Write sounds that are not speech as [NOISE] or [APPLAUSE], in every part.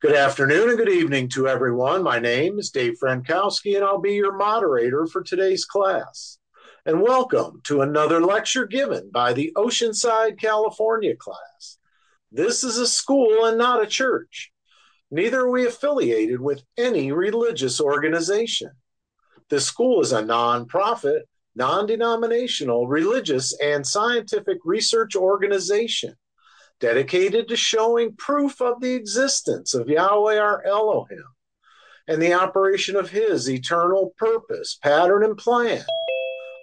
Good afternoon and good evening to everyone. My name is Dave Frankowski, and I'll be your moderator for today's class. And welcome to another lecture given by the Oceanside, California class. This is a school and not a church. Neither are we affiliated with any religious organization. The school is a nonprofit, non denominational, religious, and scientific research organization dedicated to showing proof of the existence of Yahweh our Elohim and the operation of his eternal purpose, pattern, and plan,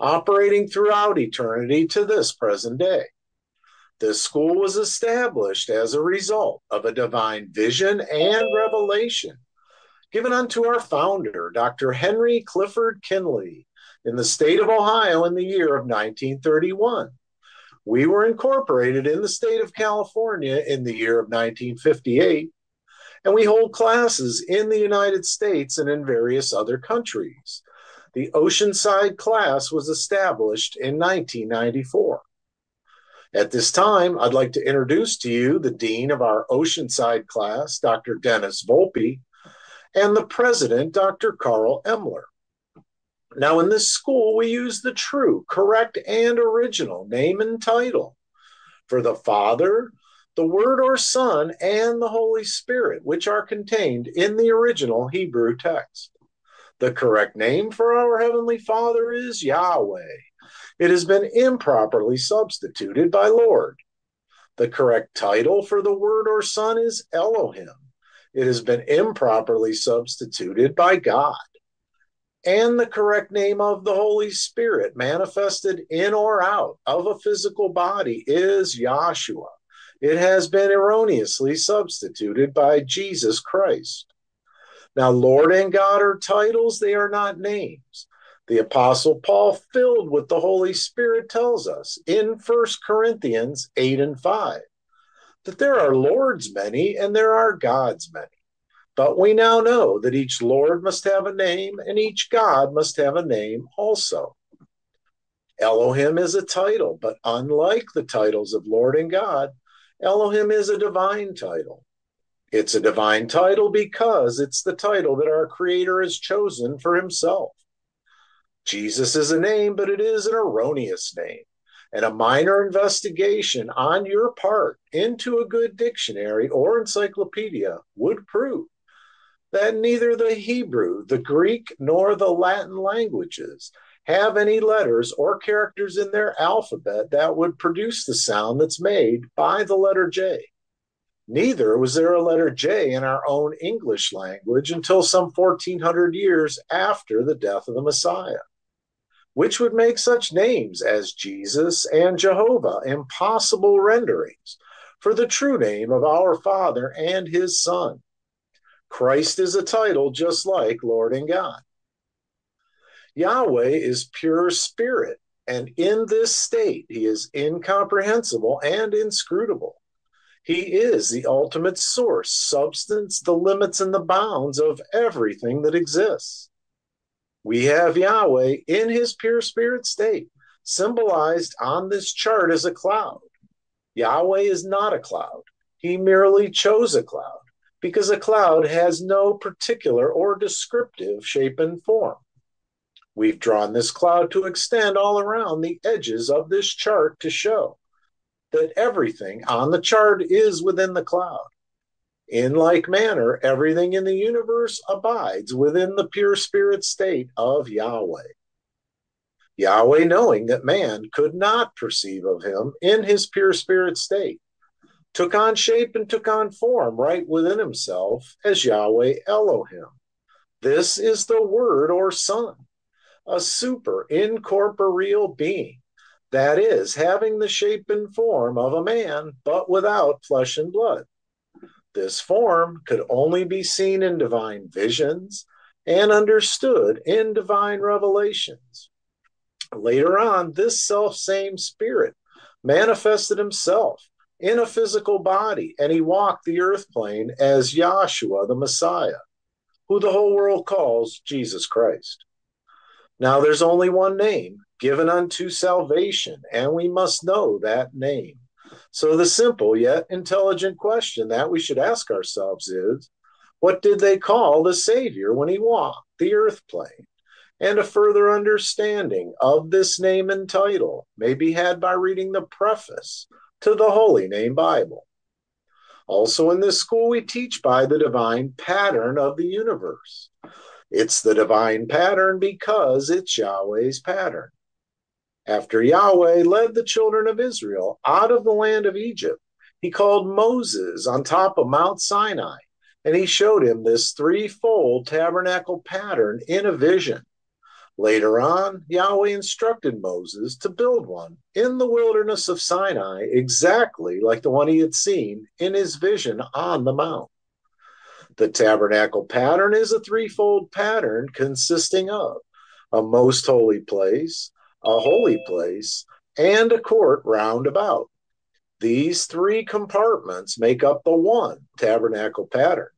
operating throughout eternity to this present day. This school was established as a result of a divine vision and revelation given unto our founder, Dr. Henry Clifford Kinley, in the state of Ohio in the year of 1931 we were incorporated in the state of California in the year of 1958, and we hold classes in the United States and in various other countries. The Oceanside class was established in 1994. At this time, I'd like to introduce to you the Dean of our Oceanside class, Dr. Dennis Volpe, and the President, Dr. Carl Emler. Now, in this school, we use the true, correct, and original name and title for the Father, the Word or Son, and the Holy Spirit, which are contained in the original Hebrew text. The correct name for our Heavenly Father is Yahweh. It has been improperly substituted by Lord. The correct title for the Word or Son is Elohim. It has been improperly substituted by God and the correct name of the Holy Spirit manifested in or out of a physical body is Yahshua. It has been erroneously substituted by Jesus Christ. Now, Lord and God are titles, they are not names. The Apostle Paul, filled with the Holy Spirit, tells us in 1 Corinthians 8 and 5 that there are Lords many and there are gods many. But we now know that each Lord must have a name and each God must have a name also. Elohim is a title, but unlike the titles of Lord and God, Elohim is a divine title. It's a divine title because it's the title that our Creator has chosen for Himself. Jesus is a name, but it is an erroneous name. And a minor investigation on your part into a good dictionary or encyclopedia would prove that neither the Hebrew, the Greek, nor the Latin languages have any letters or characters in their alphabet that would produce the sound that's made by the letter J. Neither was there a letter J in our own English language until some 1400 years after the death of the Messiah, which would make such names as Jesus and Jehovah impossible renderings for the true name of our Father and His Son. Christ is a title just like Lord and God. Yahweh is pure spirit, and in this state, he is incomprehensible and inscrutable. He is the ultimate source, substance, the limits, and the bounds of everything that exists. We have Yahweh in his pure spirit state, symbolized on this chart as a cloud. Yahweh is not a cloud, he merely chose a cloud because a cloud has no particular or descriptive shape and form. We've drawn this cloud to extend all around the edges of this chart to show that everything on the chart is within the cloud. In like manner, everything in the universe abides within the pure spirit state of Yahweh. Yahweh, knowing that man could not perceive of him in his pure spirit state, took on shape and took on form right within himself as Yahweh Elohim. This is the Word or Son, a super incorporeal being, that is, having the shape and form of a man, but without flesh and blood. This form could only be seen in divine visions and understood in divine revelations. Later on, this self same spirit manifested himself in a physical body, and he walked the earth plane as Yahshua the Messiah, who the whole world calls Jesus Christ. Now there's only one name given unto salvation, and we must know that name. So the simple yet intelligent question that we should ask ourselves is What did they call the Savior when he walked the earth plane? And a further understanding of this name and title may be had by reading the preface to the Holy Name Bible. Also, in this school, we teach by the divine pattern of the universe. It's the divine pattern because it's Yahweh's pattern. After Yahweh led the children of Israel out of the land of Egypt, he called Moses on top of Mount Sinai, and he showed him this threefold tabernacle pattern in a vision. Later on, Yahweh instructed Moses to build one in the wilderness of Sinai, exactly like the one he had seen in his vision on the mount. The tabernacle pattern is a threefold pattern consisting of a most holy place, a holy place, and a court round about. These three compartments make up the one tabernacle pattern.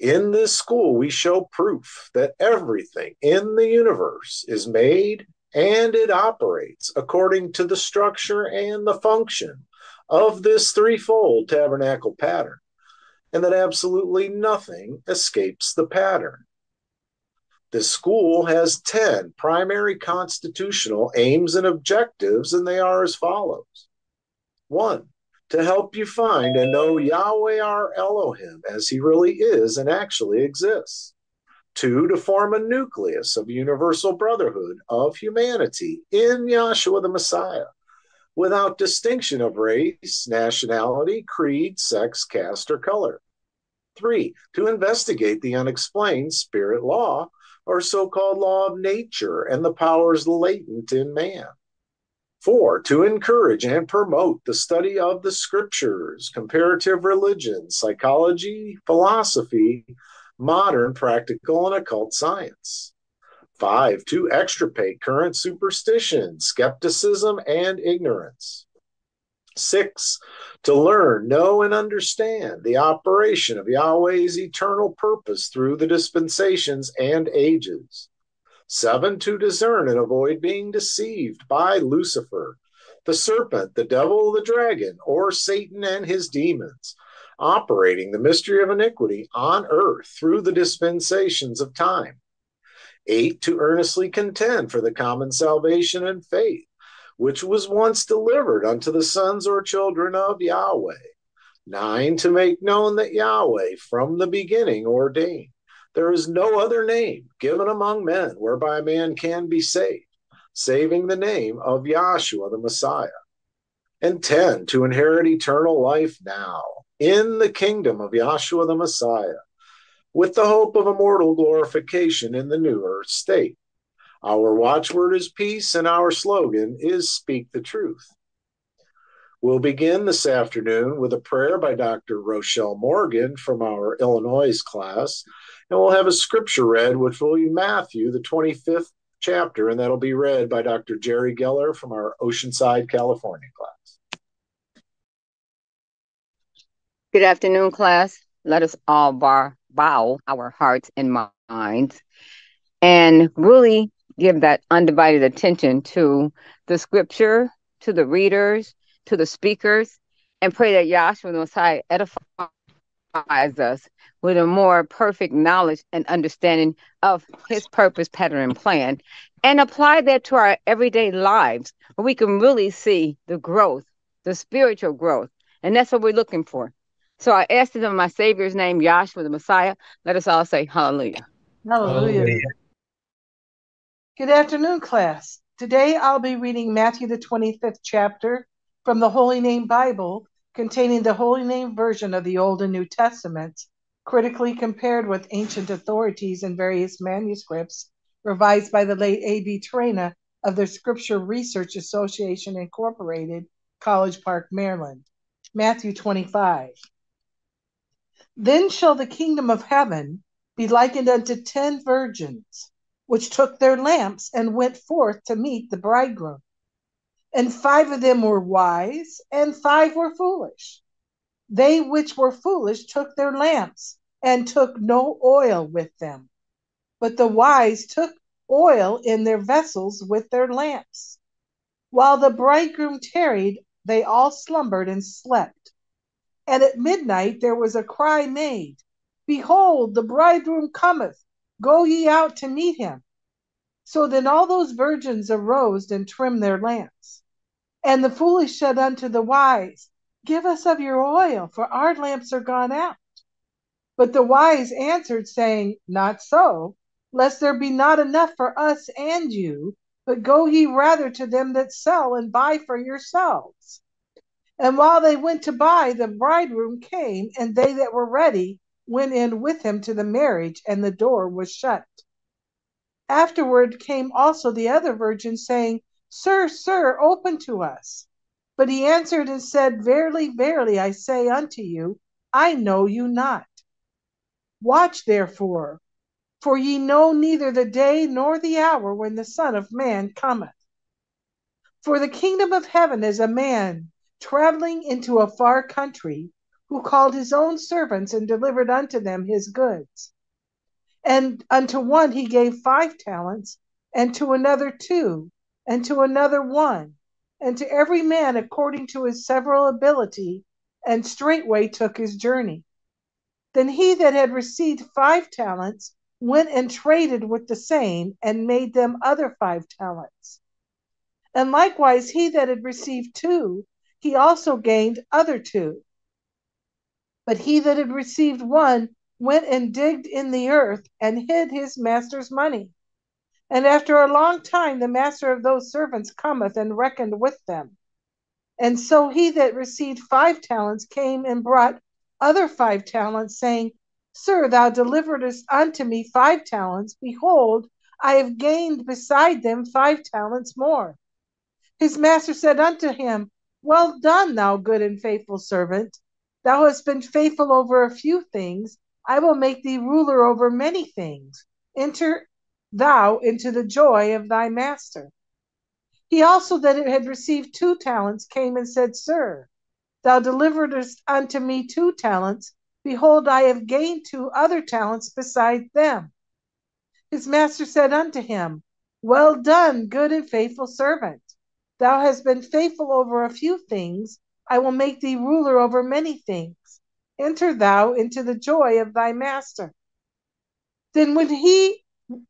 In this school, we show proof that everything in the universe is made and it operates according to the structure and the function of this threefold tabernacle pattern, and that absolutely nothing escapes the pattern. This school has 10 primary constitutional aims and objectives, and they are as follows. One, to help you find and know Yahweh our Elohim as he really is and actually exists. Two, to form a nucleus of universal brotherhood of humanity in Yahshua the Messiah, without distinction of race, nationality, creed, sex, caste, or color. Three, to investigate the unexplained spirit law, or so called law of nature, and the powers latent in man. Four, to encourage and promote the study of the scriptures, comparative religion, psychology, philosophy, modern practical and occult science. Five, to extirpate current superstition, skepticism, and ignorance. Six, to learn, know, and understand the operation of Yahweh's eternal purpose through the dispensations and ages. Seven, to discern and avoid being deceived by Lucifer, the serpent, the devil, the dragon, or Satan and his demons, operating the mystery of iniquity on earth through the dispensations of time. Eight, to earnestly contend for the common salvation and faith, which was once delivered unto the sons or children of Yahweh. Nine, to make known that Yahweh from the beginning ordained there is no other name given among men whereby a man can be saved, saving the name of Yahshua the Messiah. And 10, to inherit eternal life now in the kingdom of Yahshua the Messiah, with the hope of immortal glorification in the new earth state. Our watchword is peace, and our slogan is speak the truth. We'll begin this afternoon with a prayer by Dr. Rochelle Morgan from our Illinois class, and we'll have a scripture read, which will be Matthew, the 25th chapter, and that'll be read by Dr. Jerry Geller from our Oceanside, California class. Good afternoon, class. Let us all bar, bow our hearts and minds and really give that undivided attention to the scripture, to the readers, to the speakers, and pray that Yahshua Messiah edifies us with a more perfect knowledge and understanding of his purpose, pattern, and plan, and apply that to our everyday lives where we can really see the growth, the spiritual growth. And that's what we're looking for. So I asked it in my Savior's name, Yahshua the Messiah. Let us all say hallelujah. Hallelujah. hallelujah. Good afternoon, class. Today I'll be reading Matthew, the 25th chapter from the Holy Name Bible, containing the Holy Name version of the Old and New Testaments, critically compared with ancient authorities and various manuscripts revised by the late A.B. Traina of the Scripture Research Association Incorporated, College Park, Maryland. Matthew 25. Then shall the kingdom of heaven be likened unto ten virgins, which took their lamps and went forth to meet the bridegroom. And five of them were wise, and five were foolish. They which were foolish took their lamps and took no oil with them. But the wise took oil in their vessels with their lamps. While the bridegroom tarried, they all slumbered and slept. And at midnight there was a cry made Behold, the bridegroom cometh, go ye out to meet him. So then all those virgins arose and trimmed their lamps. And the foolish said unto the wise, Give us of your oil, for our lamps are gone out. But the wise answered, saying, Not so, lest there be not enough for us and you, but go ye rather to them that sell and buy for yourselves. And while they went to buy, the bridegroom came, and they that were ready went in with him to the marriage, and the door was shut. Afterward came also the other virgins, saying, Sir, sir, open to us. But he answered and said, Verily, verily, I say unto you, I know you not. Watch therefore, for ye know neither the day nor the hour when the Son of Man cometh. For the kingdom of heaven is a man traveling into a far country who called his own servants and delivered unto them his goods. And unto one he gave five talents, and to another two, and to another one, and to every man according to his several ability, and straightway took his journey. Then he that had received five talents went and traded with the same, and made them other five talents. And likewise he that had received two, he also gained other two. But he that had received one went and digged in the earth and hid his master's money. And after a long time, the master of those servants cometh and reckoned with them. And so he that received five talents came and brought other five talents, saying, Sir, thou deliveredest unto me five talents. Behold, I have gained beside them five talents more. His master said unto him, Well done, thou good and faithful servant. Thou hast been faithful over a few things. I will make thee ruler over many things. Enter thou into the joy of thy master. He also that had received two talents came and said, Sir, thou deliveredest unto me two talents. Behold, I have gained two other talents beside them. His master said unto him, Well done, good and faithful servant. Thou hast been faithful over a few things. I will make thee ruler over many things. Enter thou into the joy of thy master. Then when he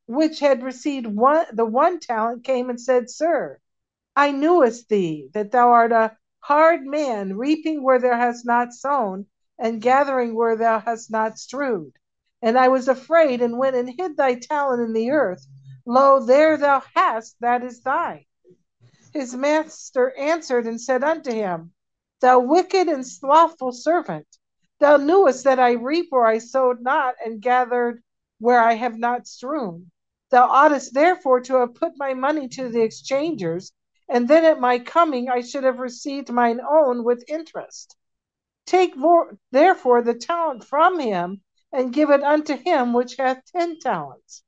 which had received one the one talent came and said, Sir, I knewest thee that thou art a hard man, reaping where thou hast not sown, and gathering where thou hast not strewed. And I was afraid and went and hid thy talent in the earth. Lo, there thou hast that is thine. His master answered and said unto him, Thou wicked and slothful servant, thou knewest that I reap where I sowed not, and gathered where I have not strewn. Thou oughtest therefore to have put my money to the exchangers, and then at my coming I should have received mine own with interest. Take therefore the talent from him, and give it unto him which hath ten talents.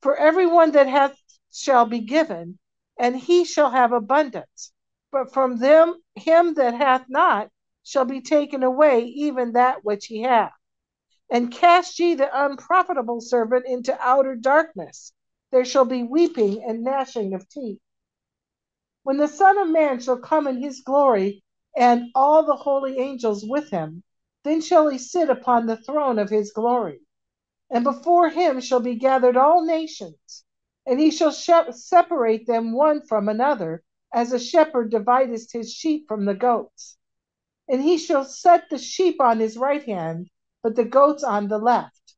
For every one that hath shall be given, and he shall have abundance but from them him that hath not shall be taken away even that which he hath. And cast ye the unprofitable servant into outer darkness. There shall be weeping and gnashing of teeth. When the Son of Man shall come in his glory, and all the holy angels with him, then shall he sit upon the throne of his glory. And before him shall be gathered all nations, and he shall separate them one from another as a shepherd divideth his sheep from the goats. And he shall set the sheep on his right hand, but the goats on the left.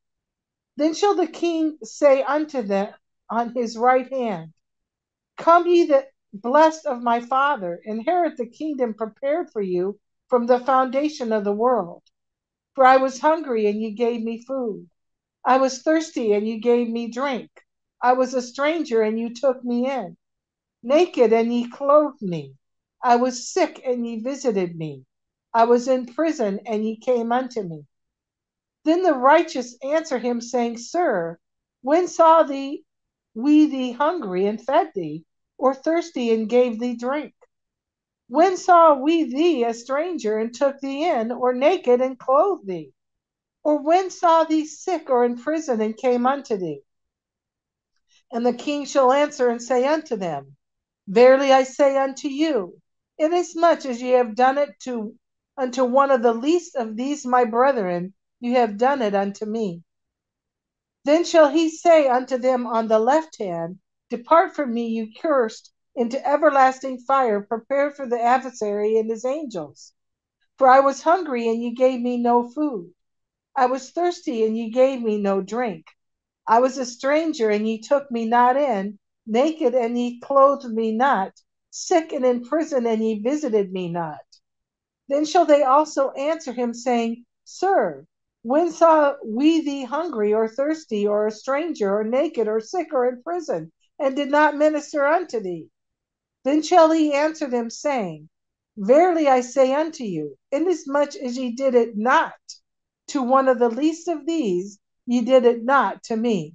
Then shall the king say unto them on his right hand, Come ye that blessed of my father, inherit the kingdom prepared for you from the foundation of the world. For I was hungry, and ye gave me food. I was thirsty, and you gave me drink. I was a stranger, and you took me in naked, and ye clothed me. I was sick, and ye visited me. I was in prison, and ye came unto me. Then the righteous answer him, saying, Sir, when saw thee we thee hungry and fed thee, or thirsty and gave thee drink? When saw we thee a stranger and took thee in, or naked and clothed thee? Or when saw thee sick or in prison and came unto thee? And the king shall answer and say unto them, Verily I say unto you, inasmuch as ye have done it to unto one of the least of these my brethren, you have done it unto me. Then shall he say unto them on the left hand, Depart from me, you cursed, into everlasting fire, prepared for the adversary and his angels. For I was hungry, and you gave me no food. I was thirsty, and you gave me no drink. I was a stranger, and ye took me not in, naked, and ye clothed me not, sick and in prison, and ye visited me not. Then shall they also answer him, saying, Sir, when saw we thee hungry or thirsty or a stranger or naked or sick or in prison, and did not minister unto thee? Then shall he answer them, saying, Verily I say unto you, inasmuch as ye did it not to one of the least of these, ye did it not to me.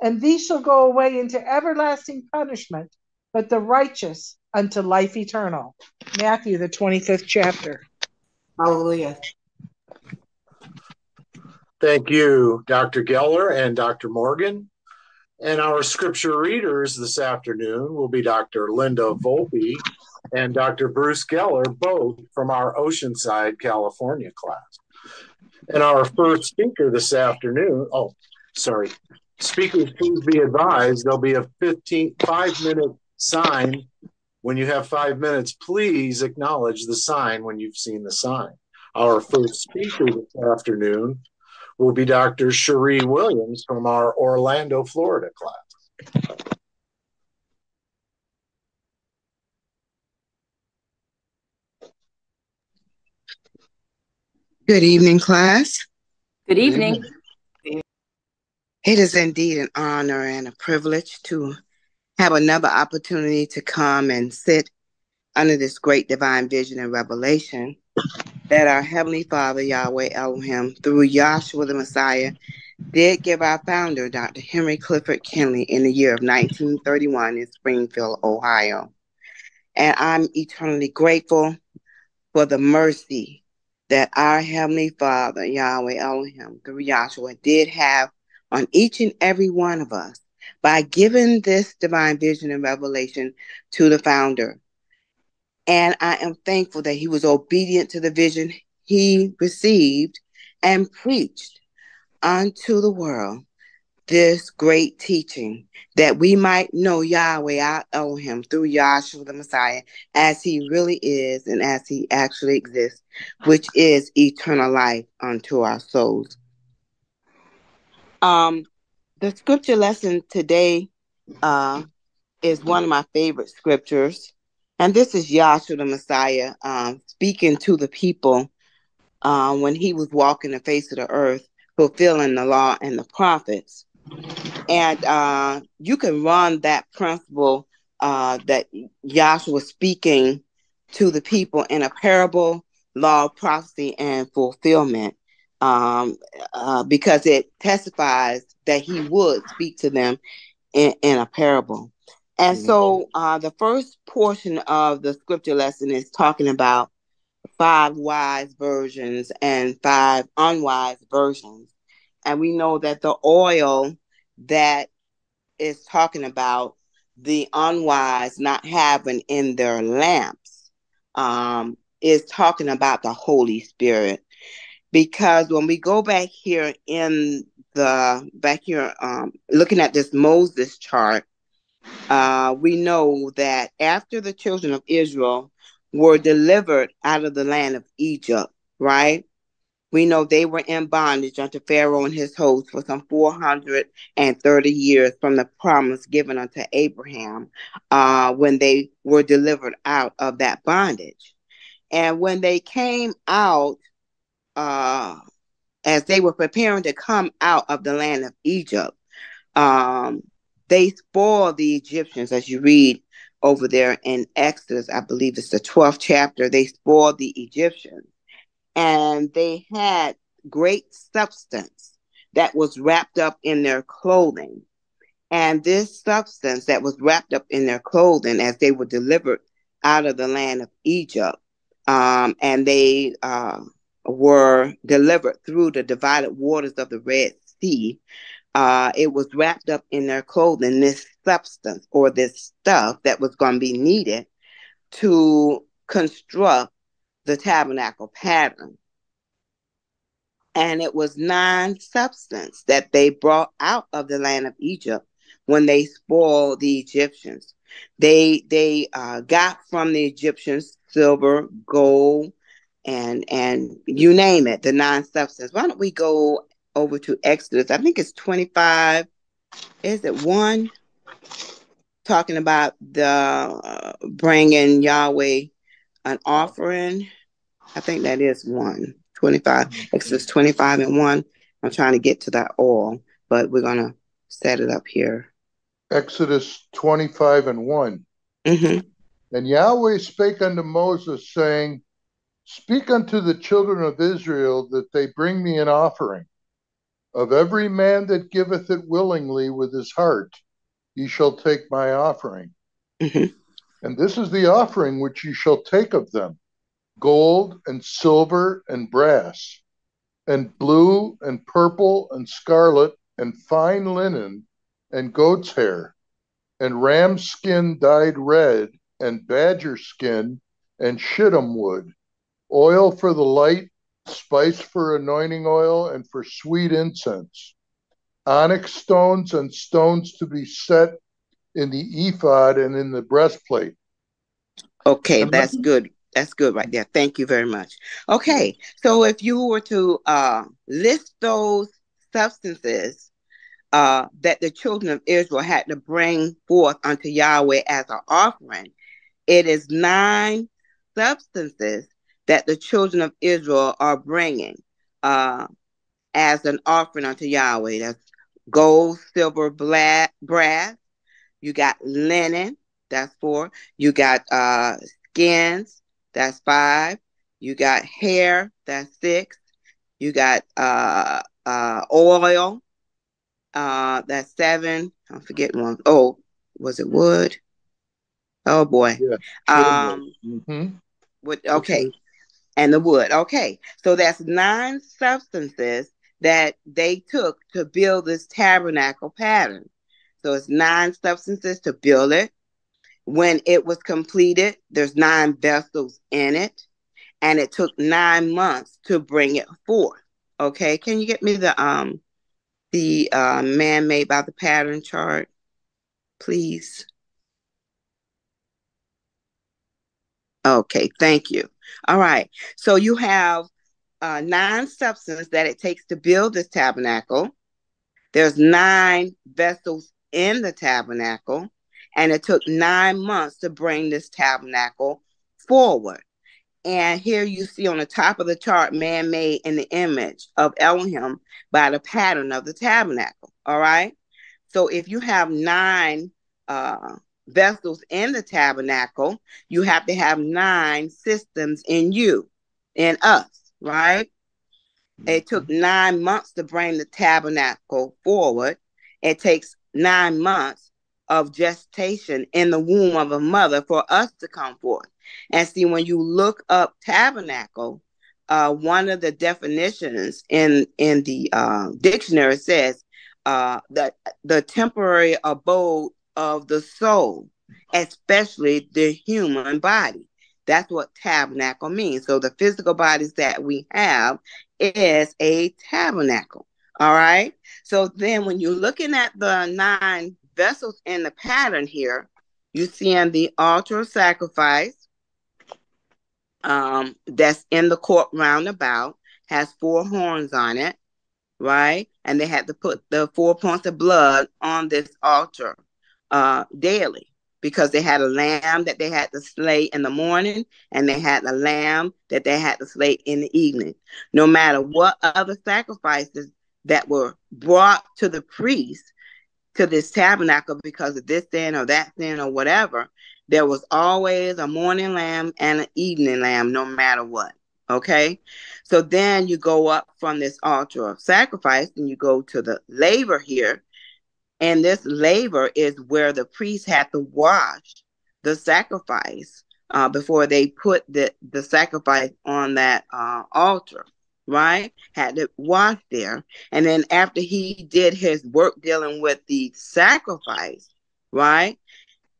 And these shall go away into everlasting punishment, but the righteous unto life eternal. Matthew, the 25th chapter. Hallelujah. Thank you, Dr. Geller and Dr. Morgan. And our scripture readers this afternoon will be Dr. Linda Volpe and Dr. Bruce Geller, both from our Oceanside, California class. And our first speaker this afternoon, oh, sorry, speakers, please be advised there'll be a 15, five minute sign when you have five minutes, please acknowledge the sign when you've seen the sign. Our first speaker this afternoon will be Dr. Cherie Williams from our Orlando, Florida class. Good evening, class. Good evening. It is indeed an honor and a privilege to have another opportunity to come and sit under this great divine vision and revelation that our Heavenly Father, Yahweh Elohim, through Yahshua the Messiah, did give our founder, Dr. Henry Clifford Kinley, in the year of 1931 in Springfield, Ohio. And I'm eternally grateful for the mercy that our Heavenly Father, Yahweh Elohim, through Yahshua, did have on each and every one of us by giving this divine vision and revelation to the founder. And I am thankful that he was obedient to the vision he received and preached unto the world this great teaching that we might know Yahweh, our Elohim, through Yahshua the Messiah, as he really is and as he actually exists, which is eternal life unto our souls. Um, the scripture lesson today uh, is one of my favorite scriptures. And this is Yahshua the Messiah um, speaking to the people uh, when he was walking the face of the earth, fulfilling the law and the prophets. And uh, you can run that principle uh, that Yahshua was speaking to the people in a parable, law, prophecy, and fulfillment um, uh, because it testifies that he would speak to them in, in a parable. And so uh, the first portion of the scripture lesson is talking about five wise versions and five unwise versions. And we know that the oil that is talking about the unwise not having in their lamps um, is talking about the Holy Spirit. Because when we go back here in the back here, um, looking at this Moses chart, uh, we know that after the children of Israel were delivered out of the land of Egypt, right? We know they were in bondage unto Pharaoh and his host for some 430 years from the promise given unto Abraham uh, when they were delivered out of that bondage. And when they came out, uh, as they were preparing to come out of the land of Egypt, um, they spoiled the Egyptians, as you read over there in Exodus, I believe it's the 12th chapter. They spoiled the Egyptians and they had great substance that was wrapped up in their clothing. And this substance that was wrapped up in their clothing as they were delivered out of the land of Egypt, um, and they uh, were delivered through the divided waters of the Red Sea, uh, it was wrapped up in their clothing, this substance or this stuff that was going to be needed to construct the tabernacle pattern. and it was nine substance that they brought out of the land of Egypt when they spoiled the Egyptians. They they uh, got from the Egyptians silver, gold, and and you name it, the nine substance. Why don't we go over to Exodus? I think it's twenty five. Is it one? Talking about the uh, bringing Yahweh an offering. I think that is one. 25, Exodus 25 and 1. I'm trying to get to that all, but we're going to set it up here. Exodus 25 and one mm-hmm. And Yahweh spake unto Moses, saying, Speak unto the children of Israel that they bring me an offering. Of every man that giveth it willingly with his heart, ye shall take my offering. Mm-hmm. And this is the offering which ye shall take of them gold and silver and brass, and blue and purple and scarlet and fine linen and goat's hair, and ram skin dyed red, and badger skin and shittim wood, oil for the light, spice for anointing oil, and for sweet incense, onyx stones and stones to be set in the ephod and in the breastplate. Okay, that's good. That's good right there. Thank you very much. Okay, so if you were to uh, list those substances uh, that the children of Israel had to bring forth unto Yahweh as an offering, it is nine substances that the children of Israel are bringing uh, as an offering unto Yahweh. That's gold, silver, black, brass. You got linen. That's four. You got uh, skins that's five. You got hair, that's six. You got uh uh oil, uh that's seven. I'm forgetting one. Oh, was it wood? Oh boy. Yeah, um mm-hmm. wood, okay. And the wood. Okay. So that's nine substances that they took to build this tabernacle pattern. So it's nine substances to build it. When it was completed, there's nine vessels in it, and it took nine months to bring it forth. Okay, can you get me the um the uh, man made by the pattern chart, please? Okay, thank you. All right, so you have uh, nine substances that it takes to build this tabernacle. There's nine vessels in the tabernacle and it took nine months to bring this tabernacle forward. And here you see on the top of the chart, man made in the image of Elohim by the pattern of the tabernacle. All right. So if you have nine uh, vessels in the tabernacle, you have to have nine systems in you, in us, right? It took nine months to bring the tabernacle forward. It takes nine months of gestation in the womb of a mother for us to come forth. And see, when you look up tabernacle, uh, one of the definitions in in the uh, dictionary says uh, that the temporary abode of the soul, especially the human body. That's what tabernacle means. So the physical bodies that we have is a tabernacle. All right. So then when you're looking at the nine vessels in the pattern here, you see in the altar of sacrifice um, that's in the court roundabout, has four horns on it, right? And they had to put the four points of blood on this altar uh, daily because they had a lamb that they had to slay in the morning and they had a lamb that they had to slay in the evening. No matter what other sacrifices that were brought to the priest, to this tabernacle because of this sin or that sin or whatever, there was always a morning lamb and an evening lamb, no matter what. Okay. So then you go up from this altar of sacrifice and you go to the laver here. And this laver is where the priest had to wash the sacrifice uh, before they put the, the sacrifice on that uh, altar right? Had to wash there. And then after he did his work dealing with the sacrifice, right?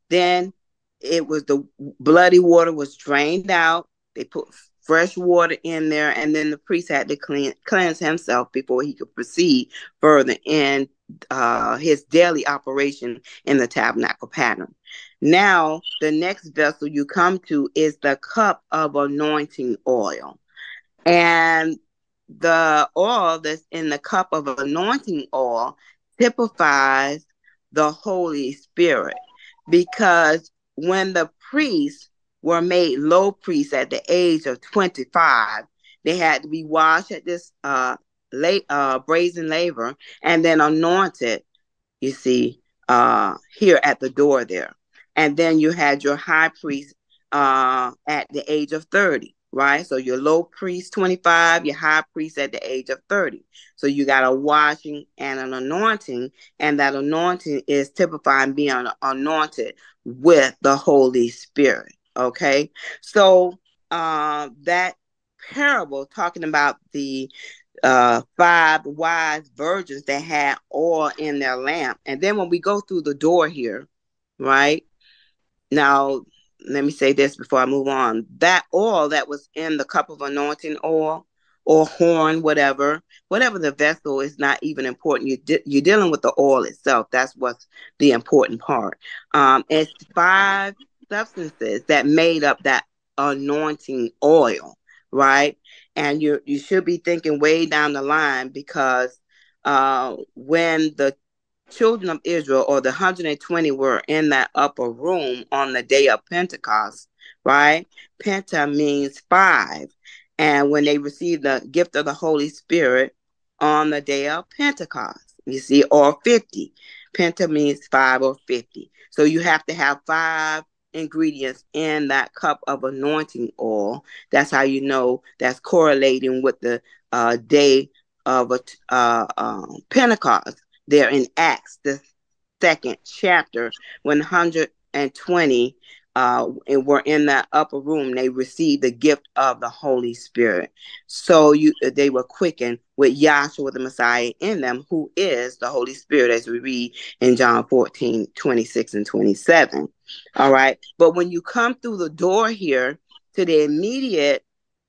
Then it was the bloody water was drained out. They put fresh water in there, and then the priest had to clean, cleanse himself before he could proceed further in uh, his daily operation in the tabernacle pattern. Now, the next vessel you come to is the cup of anointing oil. And the oil that's in the cup of anointing oil typifies the Holy Spirit because when the priests were made low priests at the age of 25, they had to be washed at this uh, late, uh, brazen laver and then anointed, you see, uh, here at the door there. And then you had your high priest uh, at the age of 30 right? So your low priest 25, your high priest at the age of 30. So you got a washing and an anointing, and that anointing is typifying being anointed with the Holy Spirit. Okay. So uh, that parable talking about the uh, five wise virgins that had oil in their lamp. And then when we go through the door here, right? Now let me say this before I move on. That oil that was in the cup of anointing oil or horn, whatever, whatever the vessel is not even important. You di- you're dealing with the oil itself. That's what's the important part. Um, it's five substances that made up that anointing oil, right? And you you should be thinking way down the line because uh, when the children of Israel or the 120 were in that upper room on the day of Pentecost, right? Penta means five. And when they received the gift of the Holy Spirit on the day of Pentecost, you see, or 50. Penta means five or 50. So you have to have five ingredients in that cup of anointing oil. That's how you know that's correlating with the uh, day of uh, um, Pentecost there in Acts, the second chapter, 120 uh, and were in that upper room, they received the gift of the Holy Spirit. So you, they were quickened with Yahshua the Messiah in them, who is the Holy Spirit, as we read in John 14, 26 and 27. All right. But when you come through the door here to the immediate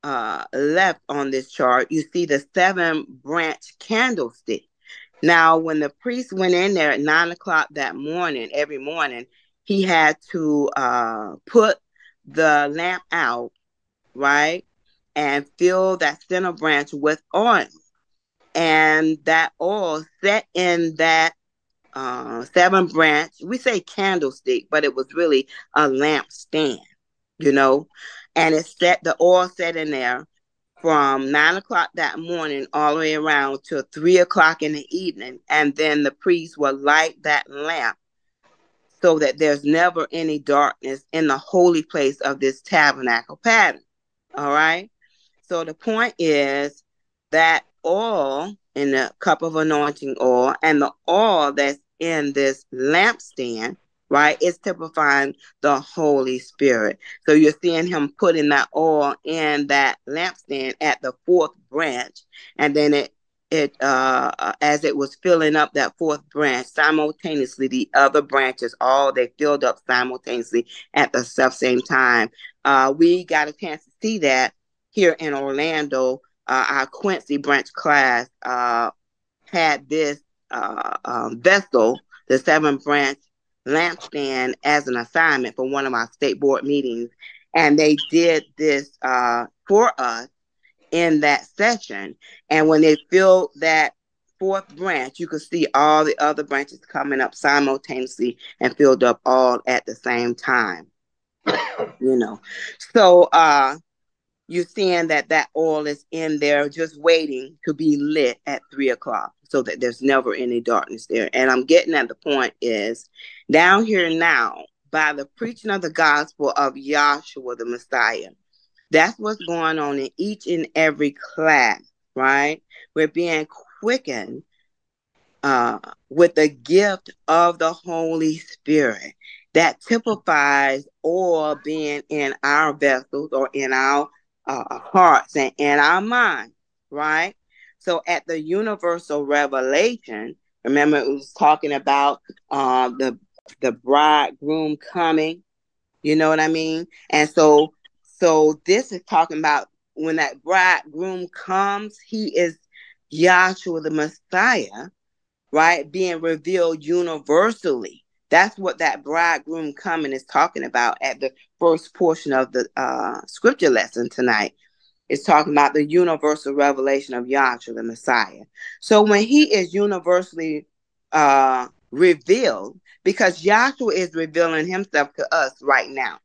uh, left on this chart, you see the seven branch candlestick. Now, when the priest went in there at nine o'clock that morning, every morning, he had to uh, put the lamp out, right, and fill that center branch with oil. And that oil set in that uh, seven branch, we say candlestick, but it was really a lamp stand, you know, and it set the oil set in there from nine o'clock that morning all the way around to three o'clock in the evening. And then the priest will light that lamp so that there's never any darkness in the holy place of this tabernacle pattern. All right. So the point is that oil in the cup of anointing oil and the oil that's in this lampstand right? It's typifying the Holy Spirit. So you're seeing him putting that oil in that lampstand at the fourth branch, and then it it uh, uh as it was filling up that fourth branch simultaneously the other branches all they filled up simultaneously at the self same time uh we got a chance to see that here in orlando uh, our quincy branch class uh had this uh um, vessel the seven branch lampstand as an assignment for one of my state board meetings. And they did this uh, for us in that session. And when they fill that fourth branch, you can see all the other branches coming up simultaneously and filled up all at the same time. [COUGHS] you know, so uh, you're seeing that that oil is in there just waiting to be lit at three o'clock so that there's never any darkness there. And I'm getting at the point is down here now, by the preaching of the gospel of Yahshua the Messiah, that's what's going on in each and every class, right? We're being quickened uh, with the gift of the Holy Spirit that typifies all being in our vessels or in our uh, hearts and in our minds, right? So at the universal revelation, remember it was talking about uh, the the bridegroom coming. You know what I mean? And so so this is talking about when that bridegroom comes, he is Yahshua the Messiah, right? Being revealed universally. That's what that bridegroom coming is talking about at the first portion of the uh, scripture lesson tonight. It's talking about the universal revelation of Yahshua the Messiah. So when he is universally uh, revealed, because Yahshua is revealing himself to us right now.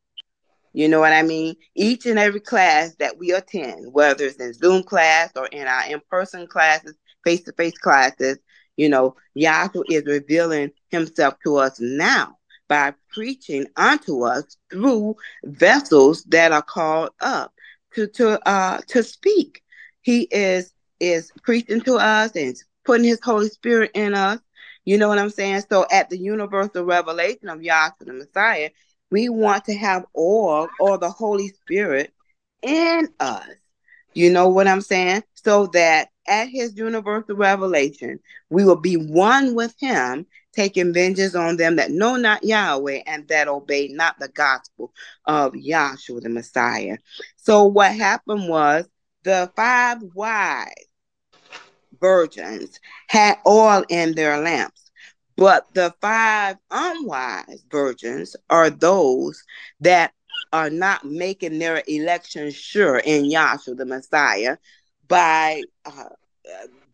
You know what I mean? Each and every class that we attend, whether it's in Zoom class or in our in person classes, face to face classes, you know, Yahshua is revealing himself to us now by preaching unto us through vessels that are called up to to uh to speak. He is is preaching to us and putting his Holy Spirit in us. You know what I'm saying? So at the universal revelation of Yahshua the Messiah, we want to have all or the Holy Spirit in us. You know what I'm saying? So that at his universal revelation, we will be one with him, taking vengeance on them that know not Yahweh and that obey not the gospel of Yahshua the Messiah. So what happened was the five wise virgins had oil in their lamps. But the five unwise virgins are those that are not making their election sure in Yahshua the Messiah by uh,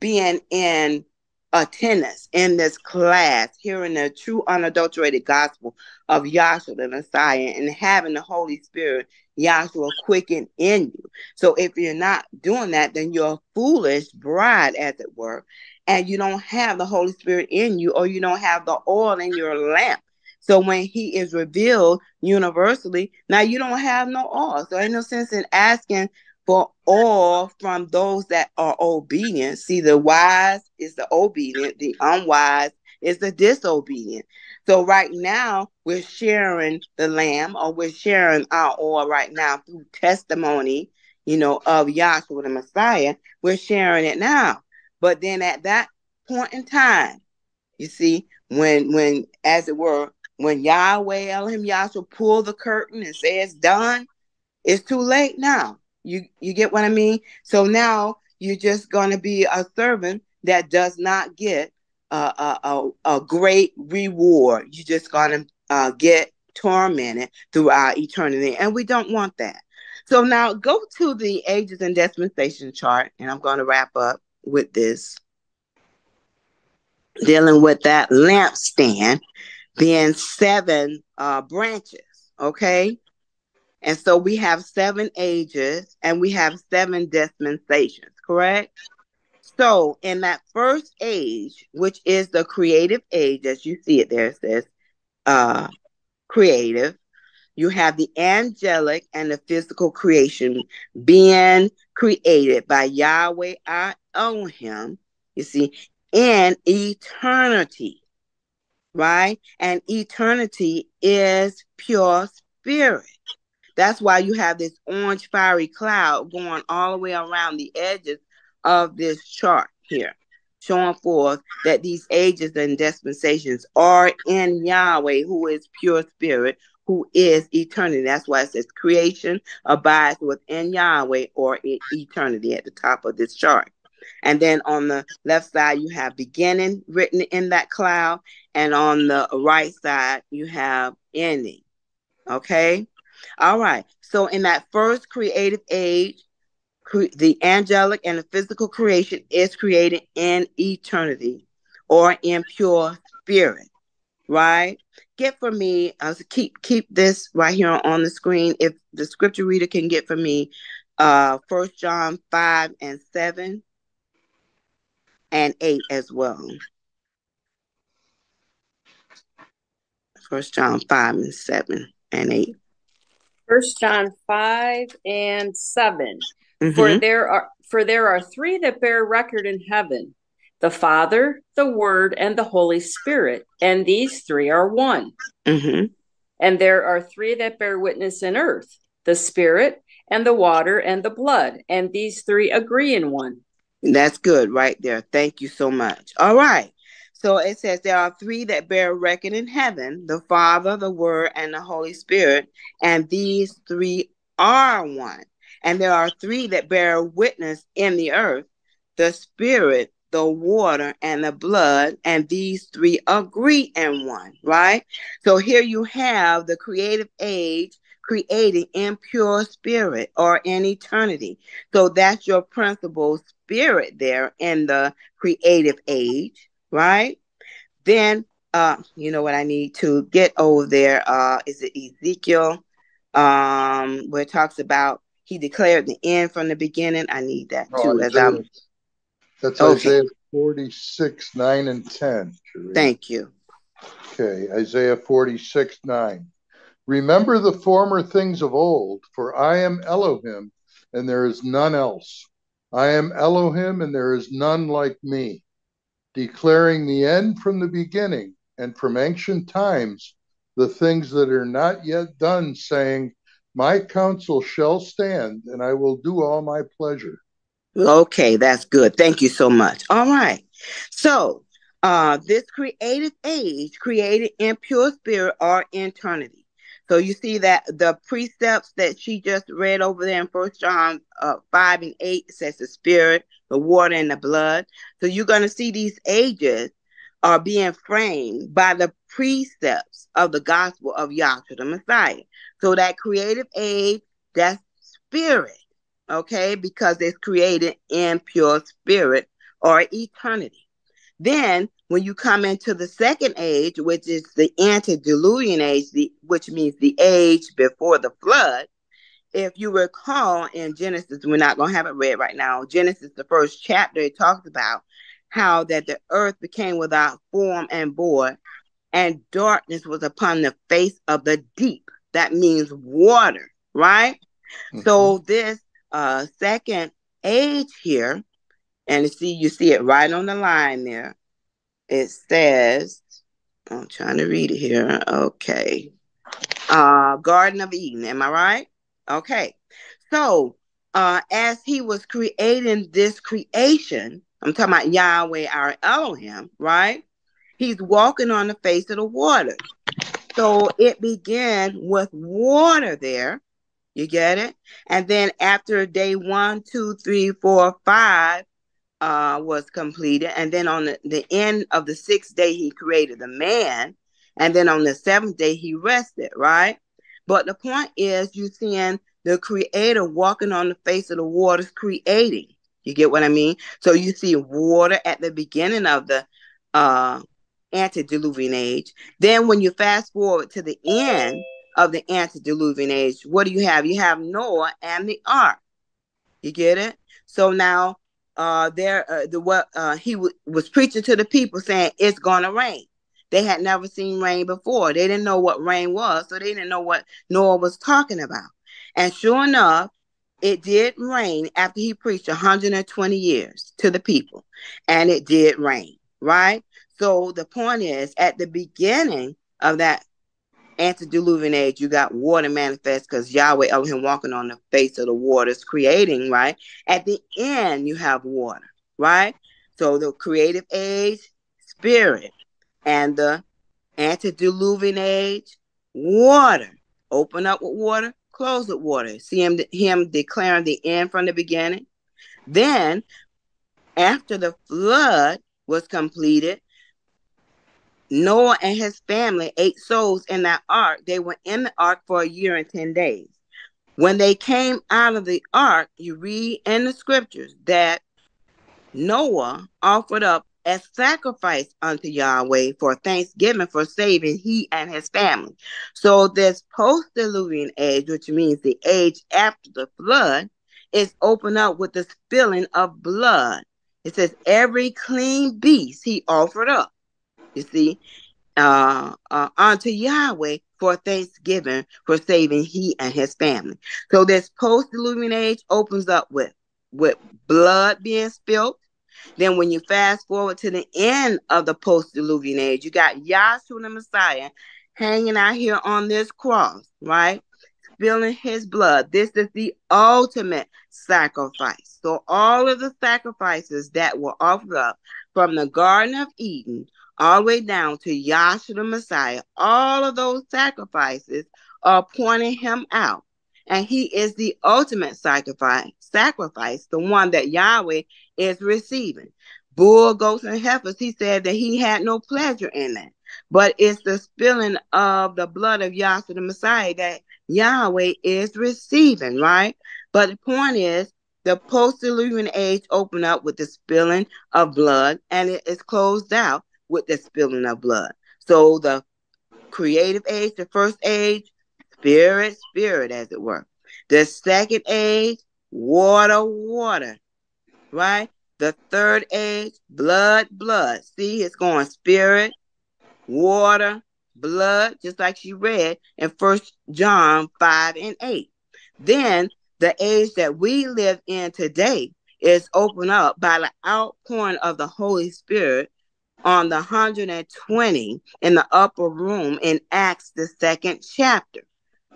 being in attendance in this class, hearing the true unadulterated gospel of Yahshua the Messiah and having the Holy Spirit, Yahshua, quicken in you. So if you're not doing that, then you're a foolish bride, as it were, and you don't have the Holy Spirit in you, or you don't have the oil in your lamp. So when he is revealed universally, now you don't have no oil. So ain't no sense in asking for oil from those that are obedient. See, the wise is the obedient, the unwise is the disobedient. So right now we're sharing the lamb or we're sharing our oil right now through testimony, you know, of Yahshua the Messiah. We're sharing it now. But then at that point in time, you see, when when as it were, when Yahweh Elohim Yahshua pull the curtain and say it's done, it's too late now. You you get what I mean? So now you're just gonna be a servant that does not get a a, a, a great reward. You're just gonna uh, get tormented throughout eternity, and we don't want that. So now go to the ages and dispensation chart, and I'm going to wrap up with this, dealing with that lampstand being seven uh, branches, okay? And so we have seven ages and we have seven dispensations, correct? So in that first age, which is the creative age, as you see it there, it says uh, creative, you have the angelic and the physical creation being created by Yahweh our Elohim, you see, in eternity, right? And eternity is pure spirit. That's why you have this orange fiery cloud going all the way around the edges of this chart here, showing forth that these ages and dispensations are in Yahweh, who is pure spirit, who is eternity. That's why it says creation abides within Yahweh or eternity at the top of this chart. And then on the left side, you have beginning written in that cloud. And on the right side, you have ending. Okay. All right. So in that first creative age, cre- the angelic and the physical creation is created in eternity or in pure spirit. Right get for me, uh, keep keep this right here on the screen. If the scripture reader can get for me, uh, First John five and seven, and eight as well. First John five and seven and eight. First John five and 7 mm-hmm. For there are for there are three that bear record in heaven the Father, the Word, and the Holy Spirit. And these three are one. Mm-hmm. And there are three that bear witness in earth the Spirit, and the water, and the blood. And these three agree in one. That's good right there. Thank you so much. All right. So it says there are three that bear record in heaven the Father, the Word, and the Holy Spirit. And these three are one. And there are three that bear witness in the earth the spirit, the water, and the blood. And these three agree in one, right? So here you have the creative age creating in pure spirit or in eternity. So that's your principal spirit there in the creative age, right? Then uh, you know what I need to get over there. Uh, is it Ezekiel? Um, where it talks about he declared the end from the beginning. I need that oh, too. As I'm that's okay. Isaiah 46, 9 and 10. Thank you. Okay, Isaiah 46, 9. Remember the former things of old, for I am Elohim, and there is none else. I am Elohim, and there is none like me, declaring the end from the beginning, and from ancient times the things that are not yet done, saying, My counsel shall stand, and I will do all my pleasure. Okay, that's good. Thank you so much. All right. So, uh, this creative age created in pure spirit or eternity. So you see that the precepts that she just read over there in First John uh, five and eight says the spirit, the water, and the blood. So you're going to see these ages are being framed by the precepts of the gospel of Yahshua the Messiah. So that creative age, that spirit, okay, because it's created in pure spirit or eternity. Then, when you come into the second age, which is the antediluvian age, the, which means the age before the flood, if you recall in Genesis, we're not going to have it read right now. Genesis, the first chapter, it talks about how that the earth became without form and void, and darkness was upon the face of the deep. That means water, right? Mm-hmm. So this uh second age here, and see you see it right on the line there. It says, I'm trying to read it here. Okay. Uh Garden of Eden, am I right? Okay. So uh as he was creating this creation, I'm talking about Yahweh, our Elohim, right? He's walking on the face of the water. So it began with water there. You get it? And then after day one, two, three, four, five uh, was completed. And then on the, the end of the sixth day, he created the man. And then on the seventh day, he rested, right? But the point is, you're seeing the creator walking on the face of the waters, creating. You get what I mean? So you see water at the beginning of the uh, antediluvian age. Then when you fast forward to the end of the antediluvian age, what do you have? You have Noah and the ark. You get it? So now uh there uh, the what uh he w- was preaching to the people saying it's to rain. They had never seen rain before. They didn't know what rain was, so they didn't know what Noah was talking about. And sure enough, it did rain after he preached 120 years to the people, and it did rain, right? So the point is, at the beginning of that antediluvian age, you got water manifest because Yahweh Elohim walking on the face of the waters, creating, right? At the end, you have water, right? So the creative age, spirit, and the antediluvian age, water. Open up with water, close with water. See him, him declaring the end from the beginning. Then, after the flood was completed, Noah and his family, eight souls in that ark, they were in the ark for a year and 10 days. When they came out of the ark, you read in the scriptures that Noah offered up as sacrifice unto Yahweh for thanksgiving for saving he and his family. So this post-diluvian age, which means the age after the flood, is opened up with the spilling of blood. It says every clean beast he offered up. You see, uh, uh, unto Yahweh for thanksgiving for saving he and his family. So this post-diluvian age opens up with with blood being spilled, then when you fast forward to the end of the post-diluvian age, you got Yahshua the Messiah hanging out here on this cross, right? Spilling his blood. This is the ultimate sacrifice. So all of the sacrifices that were offered up from the Garden of Eden all the way down to Yahshua the Messiah, all of those sacrifices are pointing him out. and he is the ultimate sacrifice, sacrifice, the one that Yahweh is receiving. Bull, goats, and heifers, he said that he had no pleasure in that. But it's the spilling of the blood of Yahshua the Messiah that Yahweh is receiving, right? But the point is, the post-Diluvian age opened up with the spilling of blood, and it is closed out with the spilling of blood. So the creative age, the first age, spirit, spirit, as it were. The second age, water, water, right? The third age, blood, blood. See, it's going spirit, water, blood, just like she read in First John 5 and 8. Then the age that we live in today is opened up by the outpouring of the Holy Spirit on the 120 in the upper room in Acts, the second chapter.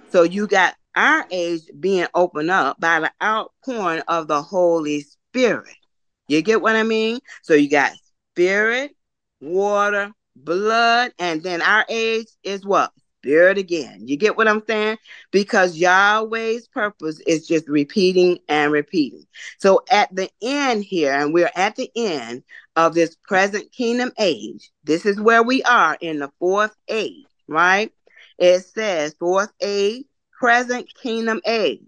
So you got our age being opened up by the outpouring of the Holy Spirit. You get what I mean? So you got spirit, water, blood, and then our age is what? Spirit again. You get what I'm saying? Because Yahweh's purpose is just repeating and repeating. So at the end here, and we're at the end of this present kingdom age, this is where we are in the fourth age, right? It says fourth age, present kingdom age.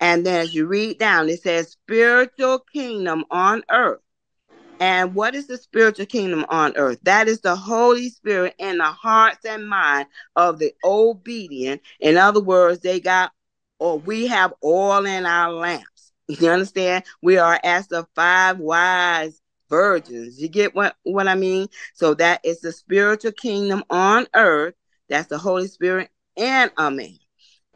And then as you read down, it says spiritual kingdom on earth. And what is the spiritual kingdom on earth? That is the Holy Spirit in the hearts and mind of the obedient. In other words, they got or we have oil in our lamps. [LAUGHS] You understand? We are as the five wise virgins. You get what, what I mean? So that is the spiritual kingdom on earth. That's the Holy Spirit and a man.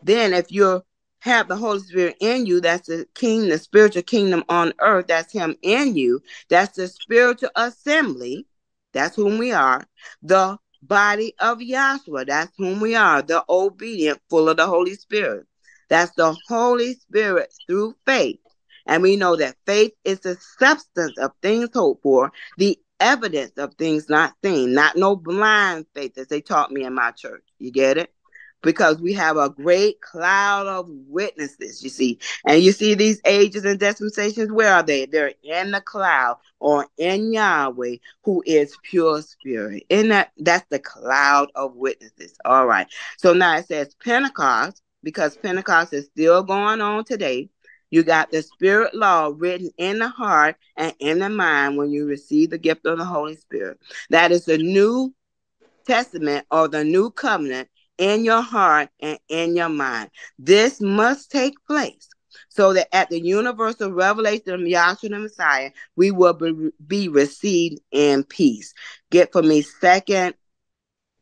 Then if you're have the Holy Spirit in you, that's the king, the spiritual kingdom on earth, that's him in you, that's the spiritual assembly, that's whom we are, the body of Yahshua, that's whom we are, the obedient, full of the Holy Spirit. That's the Holy Spirit through faith. And we know that faith is the substance of things hoped for, the evidence of things not seen, not no blind faith as they taught me in my church. You get it? Because we have a great cloud of witnesses, you see. And you see these ages and dispensations, where are they? They're in the cloud or in Yahweh, who is pure spirit. In that, that's the cloud of witnesses. All right. So now it says Pentecost, because Pentecost is still going on today. You got the spirit law written in the heart and in the mind when you receive the gift of the Holy Spirit. That is the new testament or the new covenant in your heart and in your mind. This must take place so that at the universal revelation of Yahshua the Messiah, we will be, be received in peace. Get for me second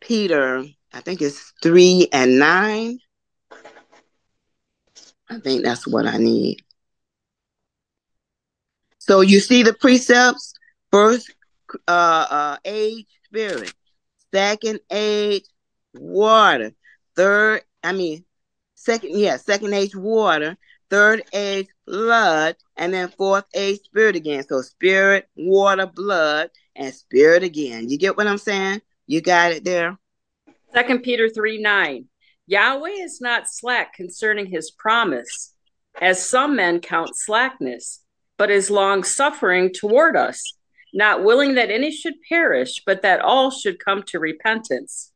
Peter, I think it's three and nine. I think that's what I need. So you see the precepts first uh, uh age spirit, second age water. Third, I mean, second, yeah, second age water. Third age blood, and then fourth age spirit again. So spirit, water, blood, and spirit again. You get what I'm saying? You got it there. Second Peter 3 9. Yahweh is not slack concerning his promise, as some men count slackness, but is long suffering toward us, not willing that any should perish, but that all should come to repentance.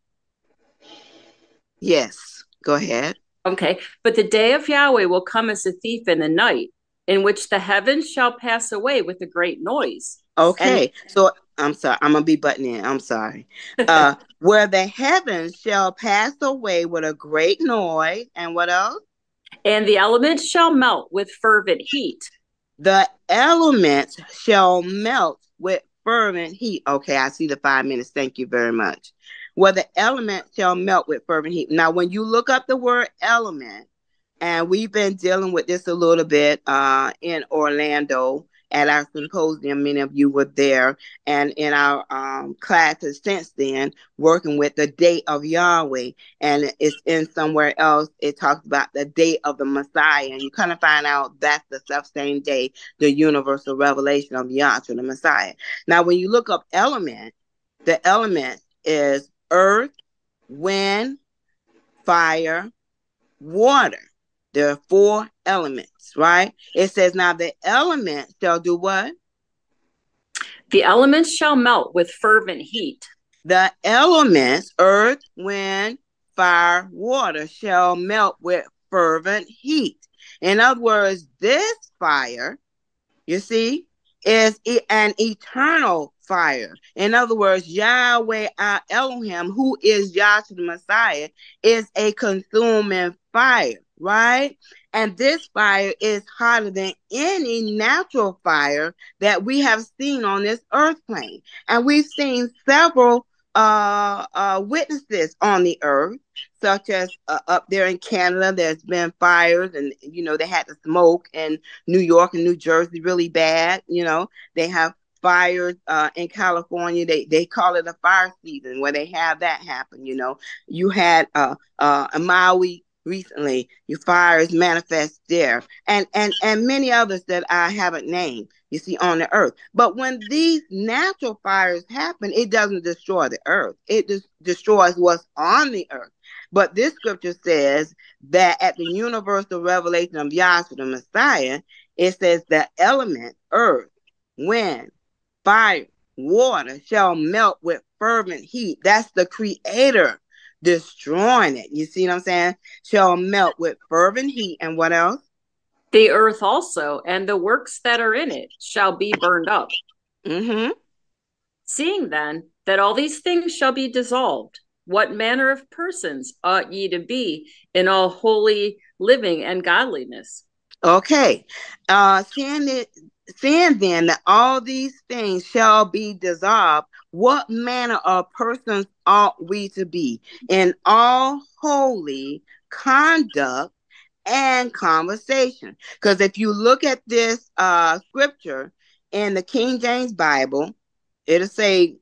Yes, go ahead. Okay, but the day of Yahweh will come as a thief in the night, in which the heavens shall pass away with a great noise. Okay, and- so I'm sorry, I'm gonna be butting in. I'm sorry. [LAUGHS] Uh, where the heavens shall pass away with a great noise, and what else? And the elements shall melt with fervent heat. The elements shall melt with fervent heat. Okay, I see the five minutes. Thank you very much where the element shall melt with fervent heat. Now, when you look up the word element, and we've been dealing with this a little bit uh, in Orlando at our symposium. Many of you were there, and in our um, classes since then, working with the day of Yahweh, and it's in somewhere else. It talks about the day of the Messiah, and you kind of find out that's the self same day, the universal revelation of Yahshua, the Messiah. Now, when you look up element, the element is earth, wind, fire, water. There are four elements, right? It says, Now the elements shall do what? The elements shall melt with fervent heat. The elements, earth, wind, fire, water, shall melt with fervent heat. In other words, this fire, you see, is an eternal fire. In other words, Yahweh our Elohim, who is Yahshua the Messiah, is a consuming fire, right? And this fire is hotter than any natural fire that we have seen on this earth plane. And we've seen several uh, uh, witnesses on the earth, such as uh, up there in Canada, there's been fires, and you know they had to smoke in New York and New Jersey really bad. You know they have fires uh, in California. They they call it a fire season where they have that happen. You know, you had uh, uh, a Maui recently. Your fires manifest there, and and and many others that I haven't named. You see on the earth, but when these natural fires happen, it doesn't destroy the earth. It just destroys what's on the earth. But this scripture says that at the universal revelation of Yahshua the Messiah, it says the element, earth, wind, fire, water shall melt with fervent heat. That's the creator destroying it. You see what I'm saying? Shall melt with fervent heat. And what else? The earth also, and the works that are in it shall be burned up. Mm-hmm. Seeing then that all these things shall be dissolved, what manner of persons ought ye to be in all holy living and godliness? Okay. Uh seeing it seeing then that all these things shall be dissolved, what manner of persons ought we to be in all holy conduct and conversation? Because if you look at this uh, scripture in the King James Bible, it'll say,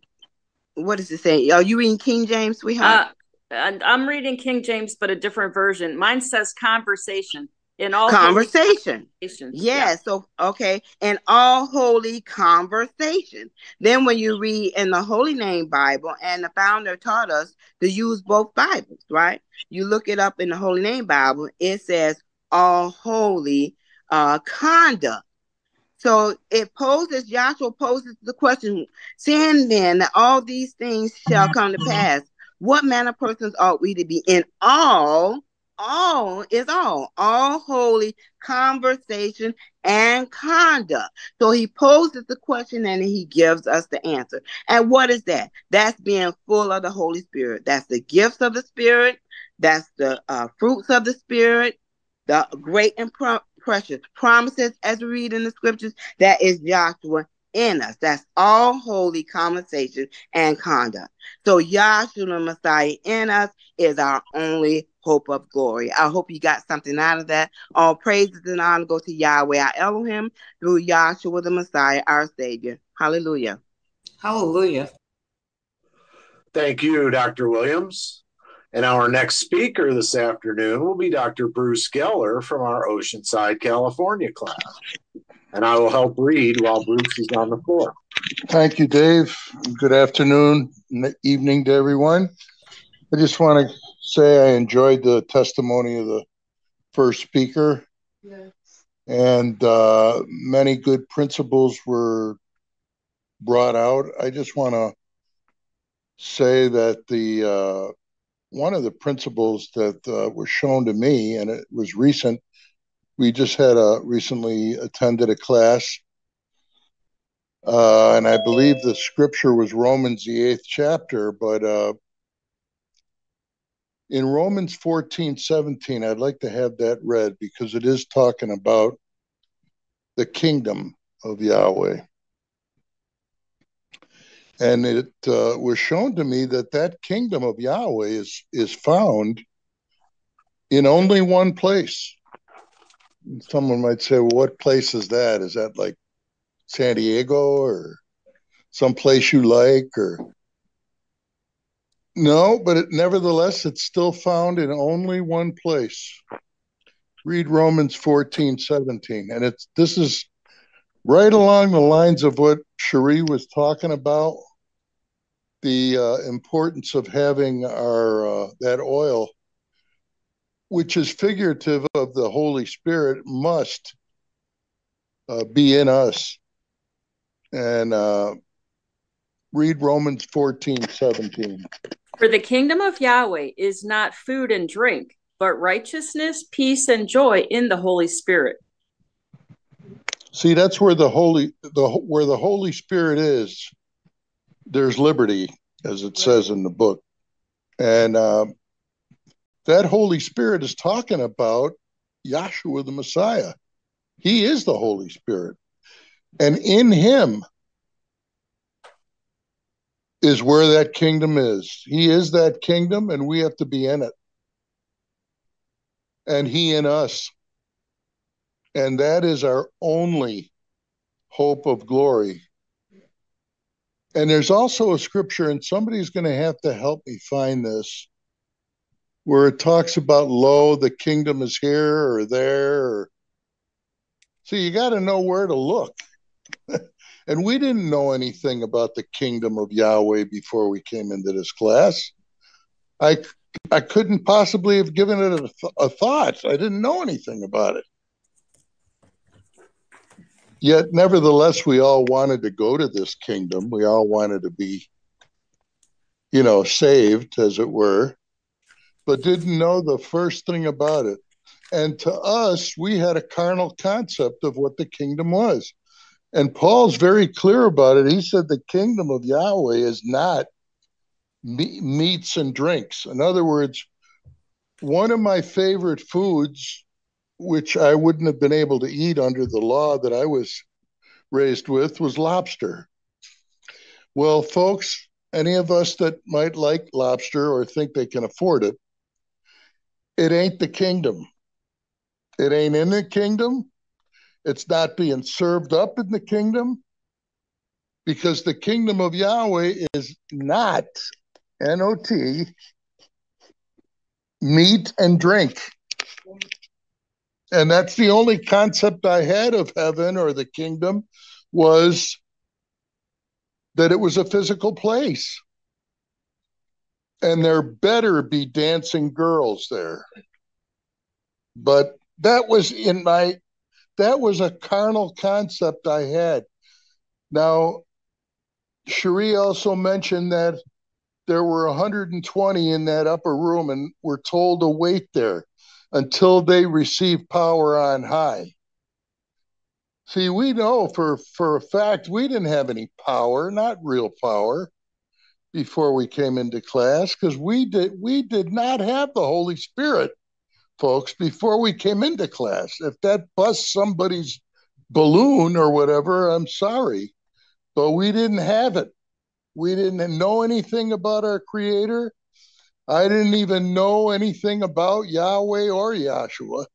what does it say? Are you reading King James, sweetheart? Uh, I'm reading King James, but a different version. Mine says conversation in all conversation. Yes. Yeah. So okay, in all holy conversation. Then when you read in the Holy Name Bible, and the founder taught us to use both Bibles, right? You look it up in the Holy Name Bible, it says all holy uh conduct. So it poses, Yahshua poses the question, saying then that all these things shall come to pass. What manner of persons ought we to be in all all is all, all holy conversation and conduct. So he poses the question and he gives us the answer. And what is that? That's being full of the Holy Spirit. That's the gifts of the Spirit. That's the uh, fruits of the Spirit, the great and pro- precious promises as we read in the scriptures. That is Yahshua in us. That's all holy conversation and conduct. So Yahshua the Messiah in us is our only hope of glory. I hope you got something out of that. All praises and honor go to Yahweh, our Elohim, through Yahshua the Messiah, our Savior. Hallelujah. Hallelujah. Thank you, Dr. Williams. And our next speaker this afternoon will be Dr. Bruce Geller from our Oceanside, California class. And I will help read while Bruce is on the floor. Thank you, Dave. Good afternoon, evening to everyone. I just want to say I enjoyed the testimony of the first speaker. Yes. And uh, many good principles were brought out. I just want to say that the uh, one of the principles that uh, was shown to me, and it was recent. We just had a recently attended a class, uh, and I believe the scripture was Romans the eighth chapter. But uh, in Romans 14, 17, I'd like to have that read because it is talking about the kingdom of Yahweh. And it uh, was shown to me that that kingdom of Yahweh is, is found in only one place. Someone might say, well, what place is that? Is that like San Diego or some place you like or no, but it, nevertheless, it's still found in only one place. Read Romans 14, 17. And it's this is right along the lines of what Cherie was talking about the uh, importance of having our uh, that oil which is figurative of the Holy Spirit, must uh, be in us. And uh, read Romans 14 17. For the kingdom of Yahweh is not food and drink, but righteousness, peace, and joy in the Holy Spirit. See, that's where the Holy the where the Holy Spirit is. There's liberty, as it says in the book, and uh, that Holy Spirit is talking about Yahshua the Messiah. He is the Holy Spirit. And in him is where that kingdom is. He is that kingdom, and we have to be in it. And he in us. And that is our only hope of glory. And there's also a scripture, and somebody's going to have to help me find this where it talks about lo the kingdom is here or there or... so you got to know where to look. [LAUGHS] And we didn't know anything about the kingdom of yahweh before we came into this class. I i couldn't possibly have given it a, a thought. I didn't know anything about it yet nevertheless we all wanted to go to this kingdom we all wanted to be you know saved as it were but didn't know the first thing about it. And to us, we had a carnal concept of what the kingdom was. And Paul's very clear about it. He said the kingdom of Yahweh is not me- meats and drinks. In other words, one of my favorite foods, which I wouldn't have been able to eat under the law that I was raised with, was lobster. Well, folks, any of us that might like lobster or think they can afford it, it ain't the kingdom. It ain't in the kingdom. It's not being served up in the kingdom because the kingdom of Yahweh is not N O T meat and drink. And that's the only concept I had of heaven or the kingdom was that it was a physical place and there better be dancing girls there. But that was in my that was a carnal concept I had. Now, Cherie also mentioned that there were 120 in that upper room and were told to wait there until they receive power on high. See, we know for, for a fact we didn't have any power, not real power before we came into class because we did we did not have the Holy Spirit, folks, before we came into class. If that busts somebody's balloon or whatever, I'm sorry, but we didn't have it. We didn't know anything about our Creator. I didn't even know anything about Yahweh or Yahshua.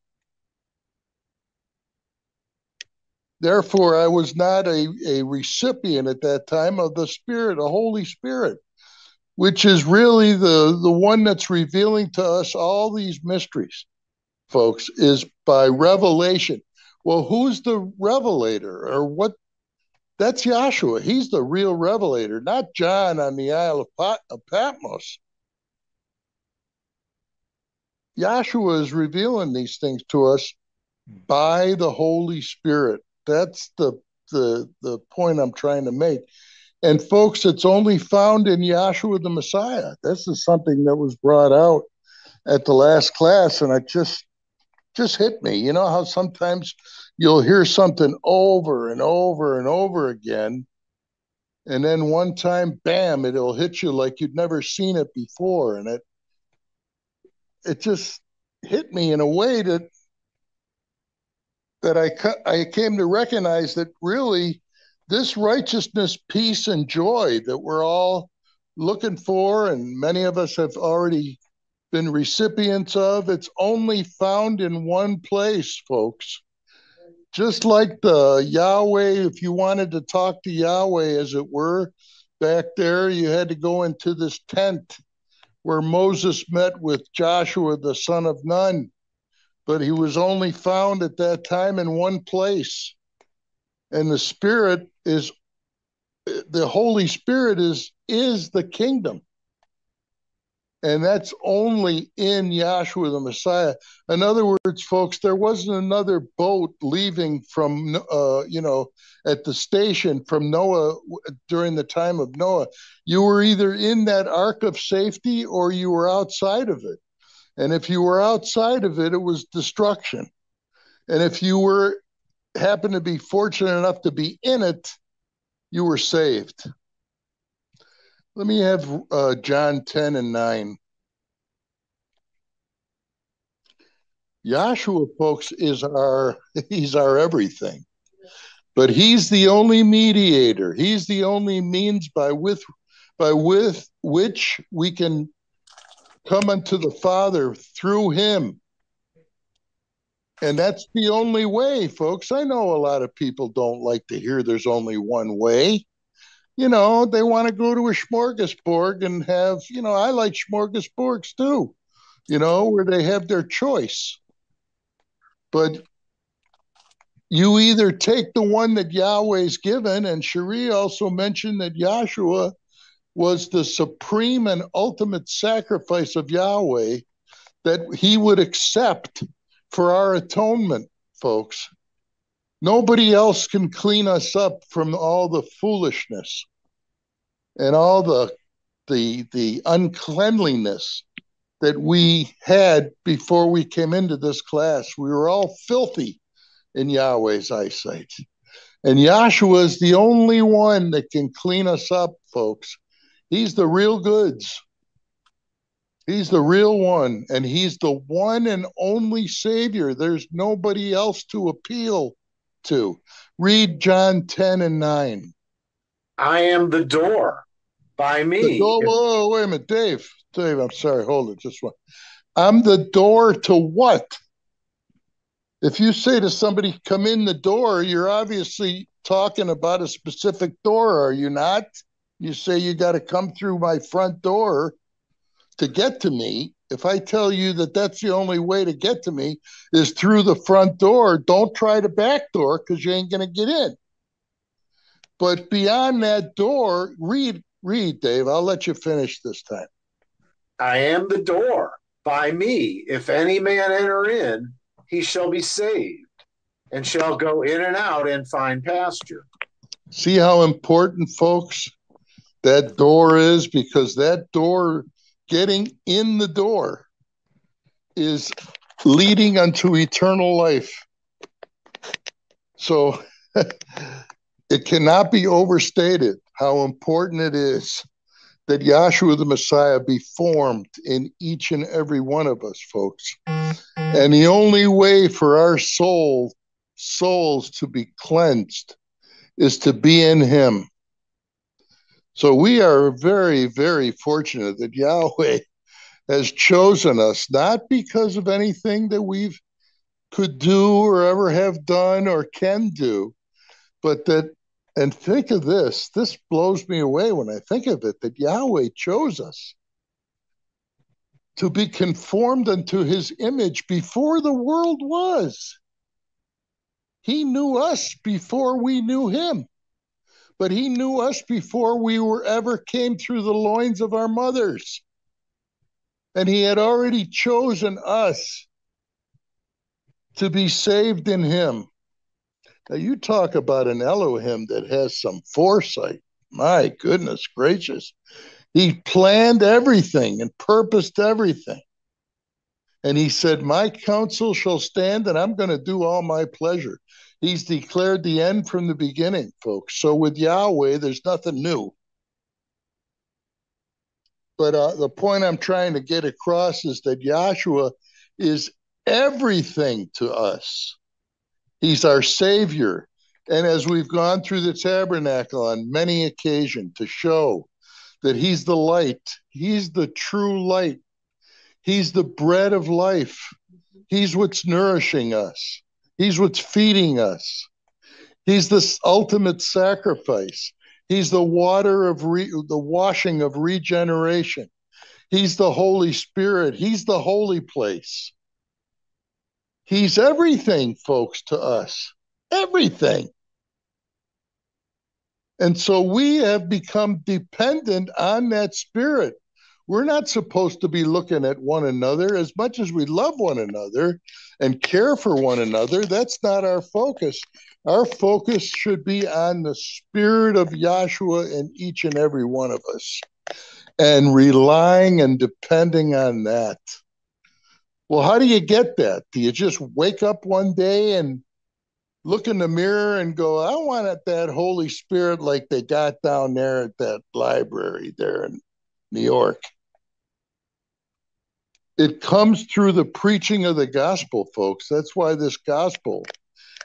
Therefore, I was not a, a recipient at that time of the Spirit, the Holy Spirit which is really the the one that's revealing to us all these mysteries folks is by revelation well who's the revelator or what that's Yahshua. He's the real revelator, not John on the Isle of, Pat- of Patmos. Yahshua is revealing these things to us hmm. by the Holy Spirit. That's the the the point I'm trying to make. And folks, it's only found in Yahshua the Messiah. This is something that was brought out at the last class, and it just just hit me. You know how sometimes you'll hear something over and over and over again, and then one time, bam, it'll hit you like you'd never seen it before, and it it just hit me in a way that that I I came to recognize that really this righteousness, peace, and joy that we're all looking for, and many of us have already been recipients of, it's only found in one place, folks. Just like the Yahweh, if you wanted to talk to Yahweh, as it were, back there, you had to go into this tent where Moses met with Joshua, the son of Nun. But he was only found at that time in one place and the spirit is the holy spirit is is the kingdom And that's only in Yahshua the Messiah. In other words, folks, there wasn't another boat leaving from, uh, you know, at the station from Noah during the time of Noah. You were either in that ark of safety or you were outside of it. And if you were outside of it, it was destruction. And if you were happened to be fortunate enough to be in it, you were saved. Let me have uh, John 10 and 9. Yahshua, folks, is our [LAUGHS] he's our everything. But he's the only mediator. He's the only means by with by with which we can come unto the Father through him. And that's the only way, folks. I know a lot of people don't like to hear there's only one way you know, they want to go to a smorgasbord and have, you know, I like smorgasbords too, you know, where they have their choice. But you either take the one that Yahweh's given, and Cherie also mentioned that Yahshua was the supreme and ultimate sacrifice of Yahweh that he would accept for our atonement, folks. Nobody else can clean us up from all the foolishness and all the the the uncleanliness that we had before we came into this class. We were all filthy in Yahweh's eyesight. And Yahshua is the only one that can clean us up, folks. He's the real goods. He's the real one, and he's the one and only Savior. There's nobody else to appeal to. Read John 10 and 9. I am the door by me. The door, whoa, wait a minute, Dave. Dave, I'm sorry. Hold it, just one. I'm the door to what? If you say to somebody, come in the door, you're obviously talking about a specific door, are you not? You say you got to come through my front door to get to me. If I tell you that that's the only way to get to me is through the front door, don't try the back door because you ain't going to get in. But beyond that door, read read, Dave. I'll let you finish this time. I am the door. By me, if any man enter in, he shall be saved, and shall go in and out and find pasture. See how important, folks, that door is? Because that door, getting in the door, is leading unto eternal life. So [LAUGHS] it cannot be overstated how important it is that Yahshua the Messiah be formed in each and every one of us, folks. And the only way for our soul souls to be cleansed is to be in him. So we are very, very fortunate that Yahweh has chosen us, not because of anything that we've could do or ever have done or can do, but that and think of this this blows me away when I think of it that Yahweh chose us to be conformed unto his image before the world was. He knew us before we knew him, but he knew us before we were ever came through the loins of our mothers. And he had already chosen us to be saved in him. Now, you talk about an Elohim that has some foresight. My goodness gracious. He planned everything and purposed everything. And he said, My counsel shall stand, and I'm going to do all my pleasure. He's declared the end from the beginning, folks. So with Yahweh, there's nothing new. But uh, the point I'm trying to get across is that Yahshua is everything to us. He's our Savior. And as we've gone through the tabernacle on many occasions to show that He's the light, He's the true light, He's the bread of life, He's what's nourishing us, He's what's feeding us, He's the ultimate sacrifice. He's the water of re- the washing of regeneration. He's the Holy Spirit. He's the holy place. He's everything, folks, to us. Everything. And so we have become dependent on that spirit. we're not supposed to be looking at one another as much as we love one another and care for one another. That's not our focus. Our focus should be on the spirit of Yahshua in each and every one of us and relying and depending on that. Well, how do you get that? Do you just wake up one day and look in the mirror and go, I want that Holy Spirit like they got down there at that library there in New York? It comes through the preaching of the gospel, folks. That's why this gospel,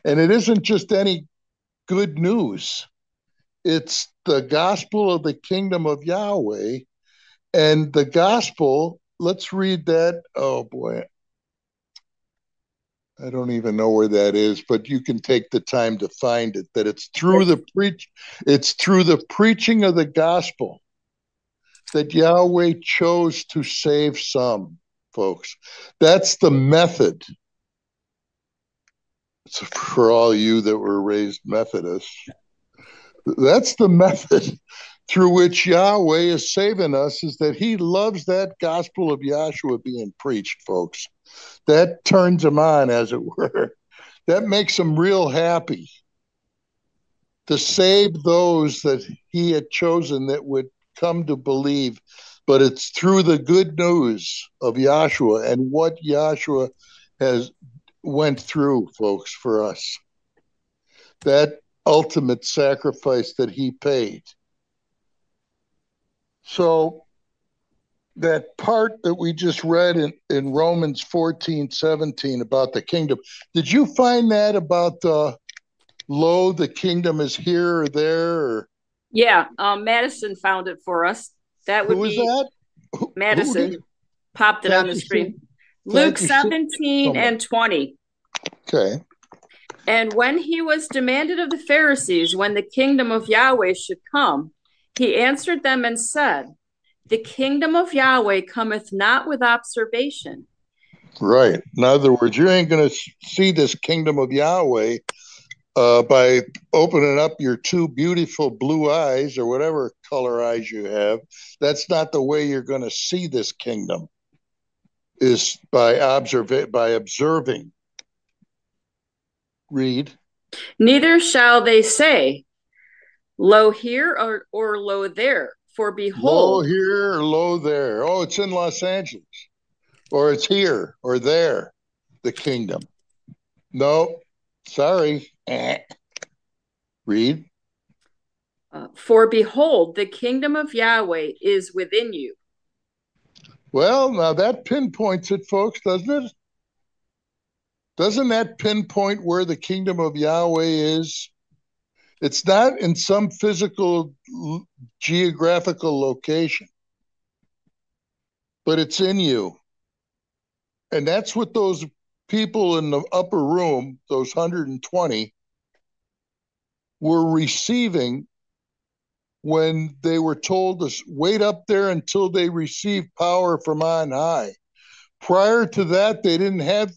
and it isn't just any good news, it's the gospel of the kingdom of Yahweh and the gospel, let's read that. Oh boy. I don't even know where that is, but you can take the time to find it. That it's through the preach, it's through the preaching of the gospel that Yahweh chose to save some folks. That's the method. So for all you that were raised Methodists, that's the method through which Yahweh is saving us is that he loves that gospel of Yahshua being preached, folks. That turns them on, as it were. That makes them real happy to save those that he had chosen that would come to believe. But it's through the good news of Yahshua and what Yahshua has went through, folks, for us. That ultimate sacrifice that he paid so that part that we just read in, in Romans 14, 17 about the kingdom, did you find that about the lo, the kingdom is here or there? Or? Yeah, um, Madison found it for us. That would Who be that? Madison popped it on the screen. Luke 17 and 20. Okay. And when he was demanded of the Pharisees when the kingdom of Yahweh should come, he answered them and said, The kingdom of Yahweh cometh not with observation. Right. In other words, you ain't going to see this kingdom of Yahweh uh, by opening up your two beautiful blue eyes or whatever color eyes you have. That's not the way you're going to see this kingdom. Is by observe by observing. Read. Neither shall they say, Lo here or, or lo there. For behold, lo here or lo there. Oh, it's in Los Angeles, or it's here or there. The kingdom. No, sorry. Eh. Read. Uh, for behold, the kingdom of Yahweh is within you. Well, now that pinpoints it, folks, doesn't it? Doesn't that pinpoint where the kingdom of Yahweh is? It's not in some physical geographical location, but it's in you. And that's what those people in the upper room, those 120, were receiving when they were told to wait up there until they receive power from on high. Prior to that, they didn't have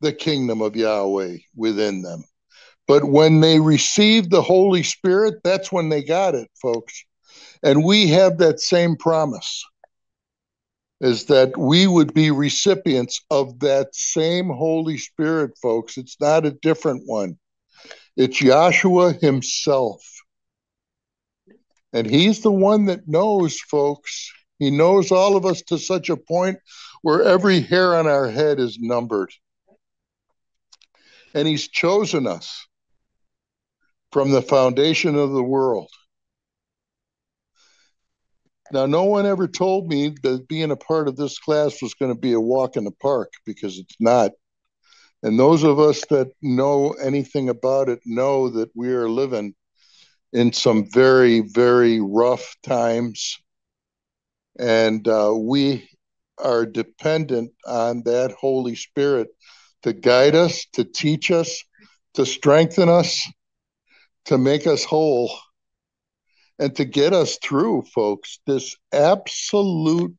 the kingdom of Yahweh within them. But when they received the Holy Spirit, that's when they got it, folks. And we have that same promise is that we would be recipients of that same Holy Spirit, folks. It's not a different one. It's Yahshua himself. And he's the one that knows, folks. He knows all of us to such a point where every hair on our head is numbered. And he's chosen us from the foundation of the world. Now, no one ever told me that being a part of this class was going to be a walk in the park because it's not. And those of us that know anything about it know that we are living in some very, very rough times. And uh, we are dependent on that Holy Spirit to guide us, to teach us, to strengthen us, to make us whole and to get us through, folks, this absolute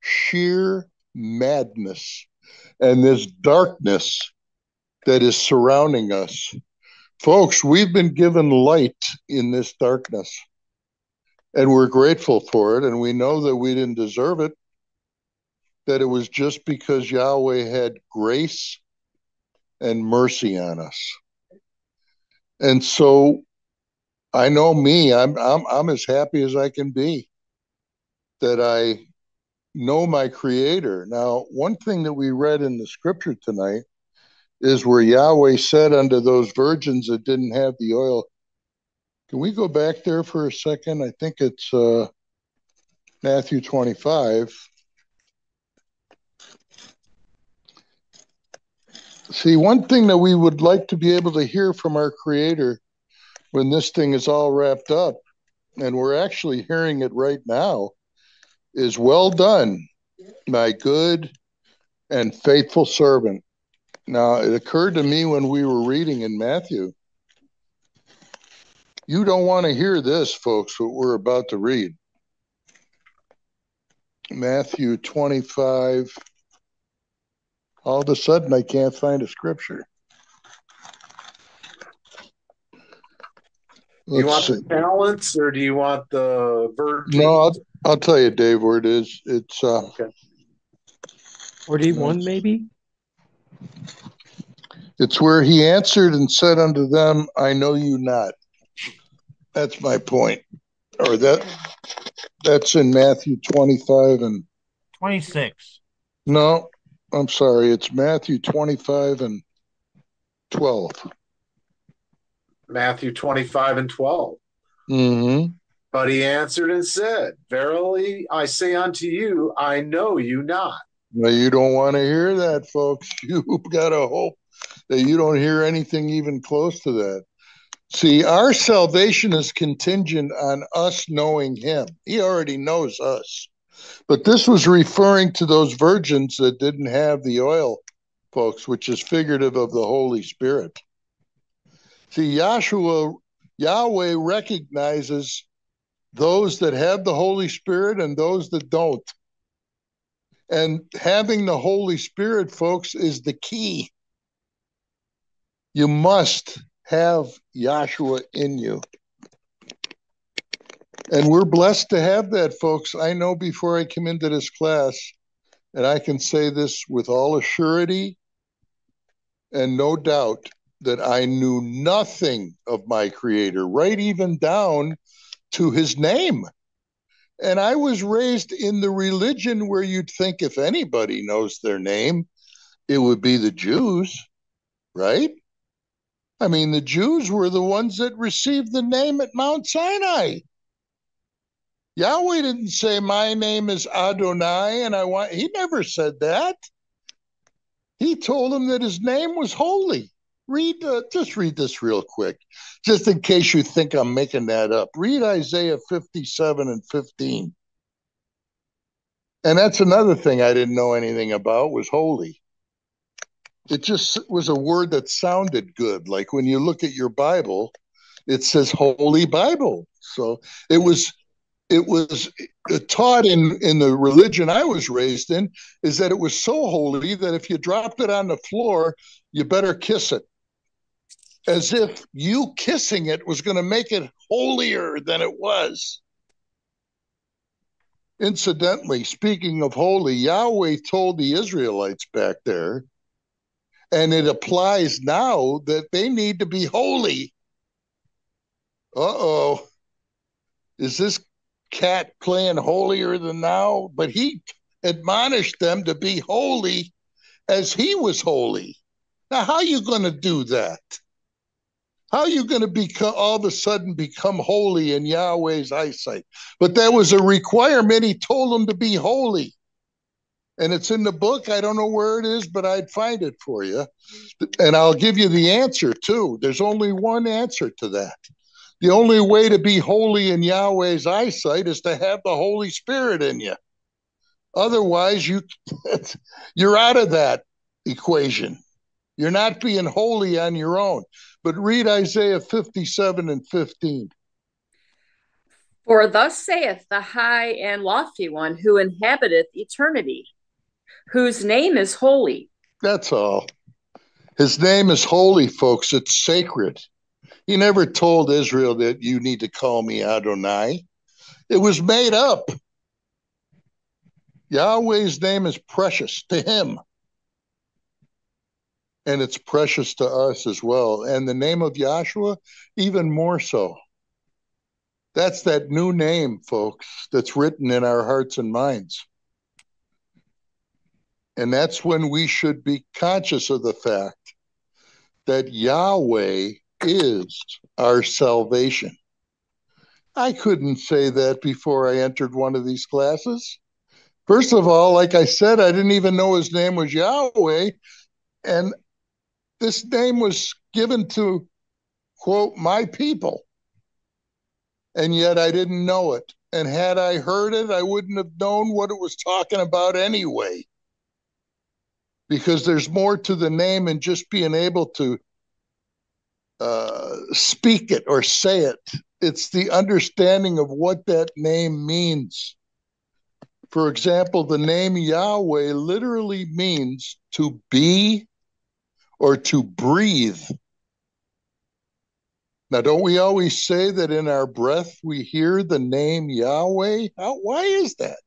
sheer madness and this darkness that is surrounding us. Folks, we've been given light in this darkness. And we're grateful for it. And we know that we didn't deserve it, that it was just because Yahweh had grace and mercy on us. And so I know me, I'm I'm I'm as happy as I can be that I know my creator. Now, one thing that we read in the scripture tonight is where Yahweh said unto those virgins that didn't have the oil. Can we go back there for a second? I think it's uh, Matthew 25. See, one thing that we would like to be able to hear from our Creator when this thing is all wrapped up, and we're actually hearing it right now, is well done, my good and faithful servant. Now, it occurred to me when we were reading in Matthew, you don't want to hear this, folks, what we're about to read. Matthew 25. All of a sudden, I can't find a scripture. Let's you want see. the talents or do you want the virgin? No, I'll, I'll tell you, Dave, where it is. It's uh, okay. 41, maybe? It's where he answered and said unto them, I know you not. That's my point. Or that that's in Matthew 25 and 26. No, I'm sorry. It's Matthew 25 and 12. Matthew 25 and 12. Mm-hmm. But he answered and said, Verily I say unto you, I know you not. Well, you don't want to hear that, folks. [LAUGHS] You've got to hope that you don't hear anything even close to that. See, our salvation is contingent on us knowing him. He already knows us. But this was referring to those virgins that didn't have the oil, folks, which is figurative of the Holy Spirit. See, Yahshua, Yahweh recognizes those that have the Holy Spirit and those that don't. And having the Holy Spirit, folks, is the key. You must have Yahshua in you. And we're blessed to have that, folks. I know before I come into this class, and I can say this with all assurity and no doubt that I knew nothing of my Creator, right even down to his name. And I was raised in the religion where you'd think if anybody knows their name, it would be the Jews, right? I mean, the Jews were the ones that received the name at Mount Sinai. Yahweh didn't say, My name is Adonai, and I want, he never said that. He told him that his name was holy. Read, uh, just read this real quick, just in case you think I'm making that up. Read Isaiah 57 and 15. And that's another thing I didn't know anything about was holy. It just was a word that sounded good. Like when you look at your Bible, it says Holy Bible. So it was it was taught in in the religion I was raised in is that it was so holy that if you dropped it on the floor, you better kiss it. As if you kissing it was going to make it holier than it was. Incidentally, speaking of holy, Yahweh told the Israelites back there, and it applies now that they need to be holy. Uh oh. Is this cat playing holier than thou, but he admonished them to be holy as he was holy. Now, how are you going to do that? How are you going to become all of a sudden become holy in Yahweh's eyesight? But that was a requirement. He told them to be holy. And it's in the book. I don't know where it is, but I'd find it for you. And I'll give you the answer too. There's only one answer to that. The only way to be holy in Yahweh's eyesight is to have the Holy Spirit in you. Otherwise, you [LAUGHS] you're out of that equation. You're not being holy on your own. But read Isaiah 57 and 15. For thus saith the high and lofty one who inhabiteth eternity, whose name is holy. That's all. His name is holy, folks. It's sacred. He never told Israel that you need to call me Adonai. It was made up. Yahweh's name is precious to him. And it's precious to us as well. And the name of Yahshua, even more so. That's that new name, folks, that's written in our hearts and minds. And that's when we should be conscious of the fact that Yahweh is our salvation. I couldn't say that before I entered one of these classes. First of all, like I said, I didn't even know his name was Yahweh. And this name was given to, quote, my people. And yet I didn't know it. And had I heard it, I wouldn't have known what it was talking about anyway. Because there's more to the name than just being able to uh, speak it or say it. It's the understanding of what that name means. For example, the name Yahweh literally means to be or to breathe. Now, don't we always say that in our breath we hear the name Yahweh? How, why is that?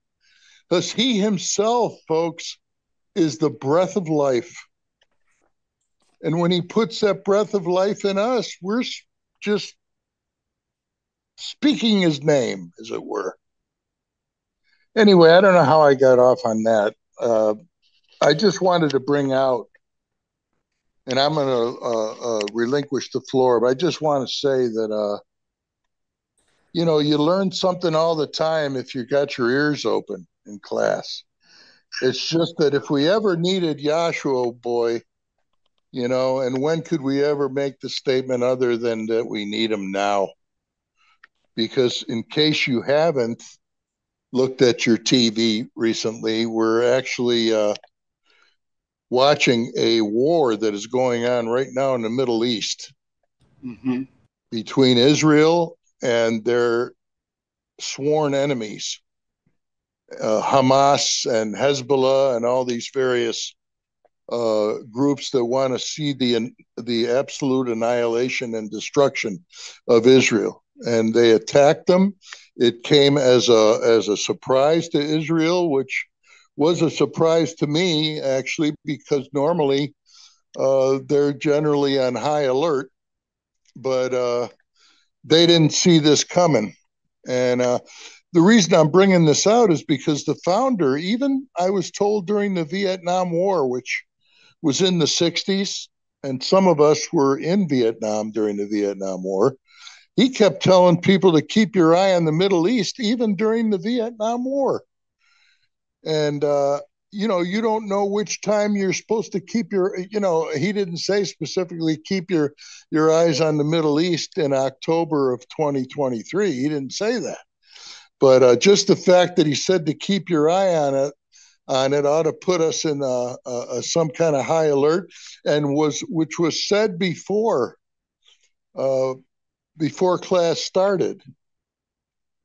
Because He Himself, folks, is the breath of life. And when He puts that breath of life in us, we're just speaking His name, as it were anyway, I don't know how I got off on that. Uh, I just wanted to bring out, and I'm going to uh, uh, relinquish the floor, but I just want to say that, uh, you know, you learn something all the time if you got your ears open in class. It's just that if we ever needed Yahshua, boy, you know, and when could we ever make the statement other than that we need them now? Because in case you haven't, looked at your TV recently, we're actually uh, watching a war that is going on right now in the Middle East mm-hmm. between Israel and their sworn enemies, uh, Hamas and Hezbollah, and all these various uh, groups that want to see the the absolute annihilation and destruction of Israel, and they attacked them it came as a as a surprise to Israel, which was a surprise to me actually because normally uh, they're generally on high alert, but uh, they didn't see this coming. And uh, the reason I'm bringing this out is because the founder, even I was told during the Vietnam War, which was in the 60s, and some of us were in Vietnam during the Vietnam War he kept telling people to keep your eye on the Middle East, even during the Vietnam War. And, uh, you know, you don't know which time you're supposed to keep your, you know, he didn't say specifically keep your your eyes on the Middle East in October of 2023. He didn't say that. But uh, just the fact that he said to keep your eye on it on it ought to put us in a, a, some kind of high alert, and was which was said before uh, before class started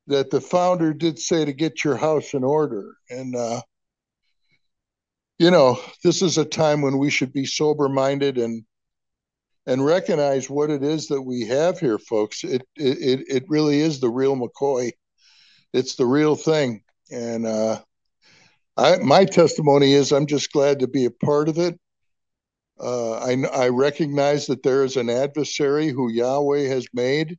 that the founder did say to get your house in order. And uh, you know this is a time when we should be sober minded and and recognize what it is that we have here folks. It it it really is the real mccoy. It's the real thing. And uh I, my testimony is i'm just glad to be a part of it uh, I, I recognize that there is an adversary who Yahweh has made.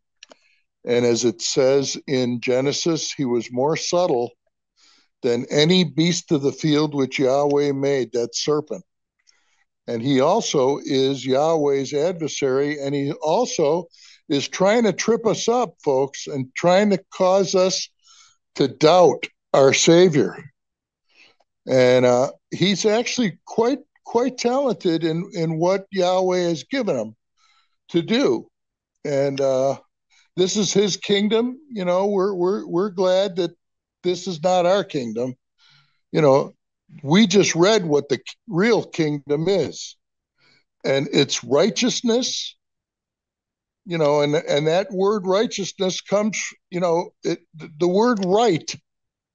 And as it says in Genesis, he was more subtle than any beast of the field which Yahweh made, that serpent. And he also is Yahweh's adversary, and he also is trying to trip us up, folks, and trying to cause us to doubt our Savior. And uh, he's actually quite quite talented in in what Yahweh has given him to do, and uh, this is His kingdom. You know, we're we're we're glad that this is not our kingdom. You know, we just read what the real kingdom is, and it's righteousness. You know, and and that word righteousness comes. You know, it, the word right.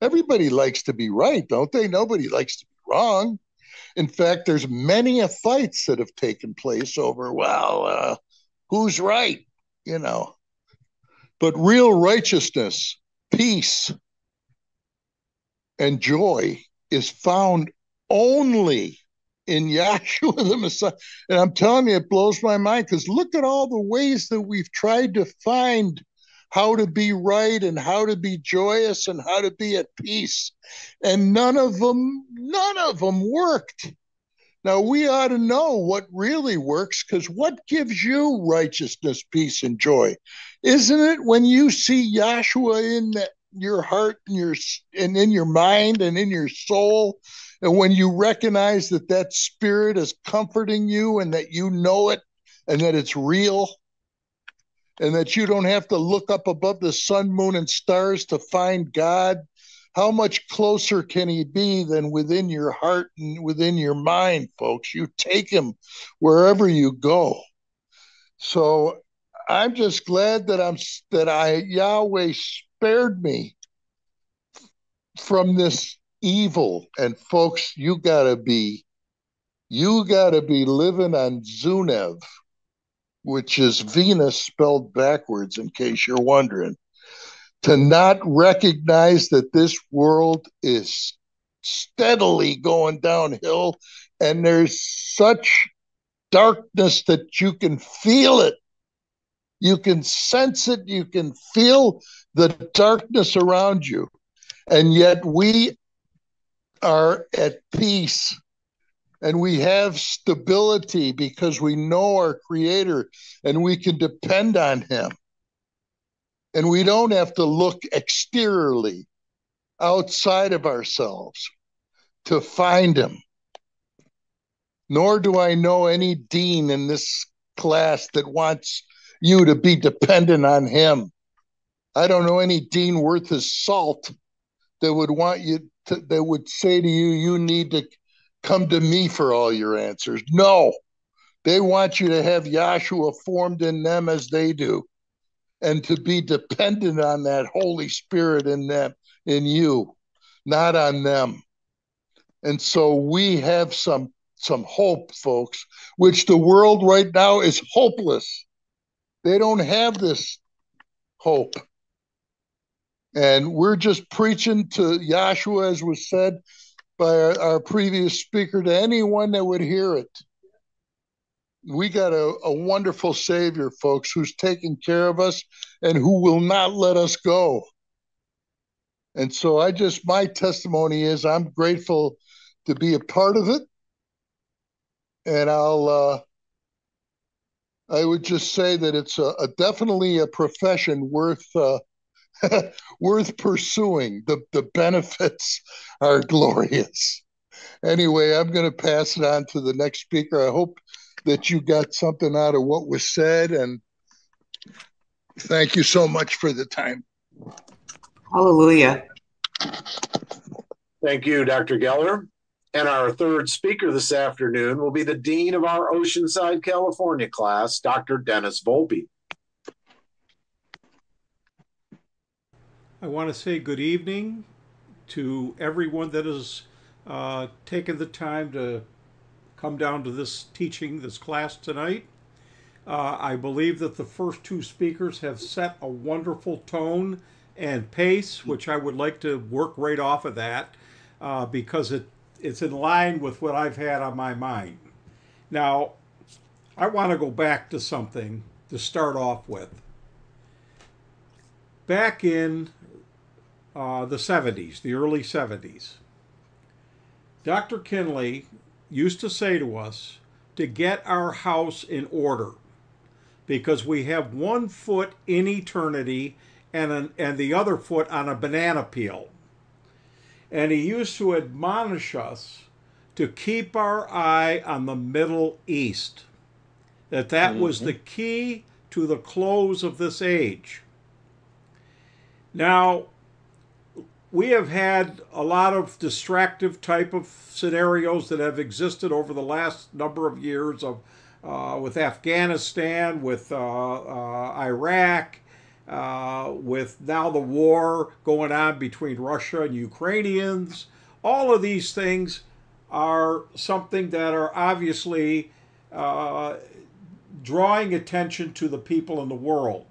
Everybody likes to be right, don't they? Nobody likes to be wrong in fact, there's many a fights that have taken place over, well, uh, who's right, you know. But real righteousness peace and joy is found only in [LAUGHS] Yahshua the Messiah. And I'm telling you, it blows my mind because look at all the ways that we've tried to find how to be right and how to be joyous and how to be at peace. And none of them, none of them worked. Now we ought to know what really works because what gives you righteousness, peace, and joy? Isn't it when you see Yahshua in that, your heart and your and in your mind and in your soul, and when you recognize that that spirit is comforting you and that you know it and that it's real? And that you don't have to look up above the sun, moon, and stars to find God, how much closer can He be than within your heart and within your mind, folks? You take Him wherever you go. So I'm just glad that I'm that I Yahweh spared me from this evil. And folks, you gotta be you gotta be living on Sunev which is Venus spelled backwards, in case you're wondering, to not recognize that this world is steadily going downhill and there's such darkness that you can feel it. You can sense it. You can feel the darkness around you. And yet we are at peace and we have stability because we know our creator and we can depend on him. And we don't have to look exteriorly outside of ourselves to find him. Nor do i know any dean in this class that wants you to be dependent on him. I don't know any dean worth his salt that would want you to, that would say to you you need to come to me for all your answers. No, they want you to have Yahshua formed in them as they do and to be dependent on that Holy Spirit in them, in you, not on them. And so we have some some hope, folks, which the world right now is hopeless. They don't have this hope. And we're just preaching to Yahshua, as was said, by our, our, previous speaker to anyone that would hear it. We got a, a wonderful Savior, folks, who's taking care of us and who will not let us go. And so I just, my testimony is I'm grateful to be a part of it. And I'll, uh, I would just say that it's a, a definitely a profession worth uh, [LAUGHS] worth pursuing. The, the benefits are glorious. Anyway, I'm going to pass it on to the next speaker. I hope that you got something out of what was said, and thank you so much for the time. Hallelujah. Thank you, Dr. Geller. And our third speaker this afternoon will be the Dean of our Oceanside, California class, Dr. Dennis Volpe. I want to say good evening to everyone that has uh, taken the time to come down to this teaching, this class tonight. Uh, I believe that the first two speakers have set a wonderful tone and pace, which I would like to work right off of that uh, because it, it's in line with what I've had on my mind. Now, I want to go back to something to start off with. Back in uh, the 70s, the early 70s. Dr. Kinley used to say to us to get our house in order because we have one foot in eternity and, an, and the other foot on a banana peel. And he used to admonish us to keep our eye on the Middle East, that that mm-hmm. was the key to the close of this age. Now, we have had a lot of distractive type of scenarios that have existed over the last number of years of uh, with Afghanistan, with uh, uh, Iraq, uh, with now the war going on between Russia and Ukrainians. All of these things are something that are obviously uh, drawing attention to the people in the world.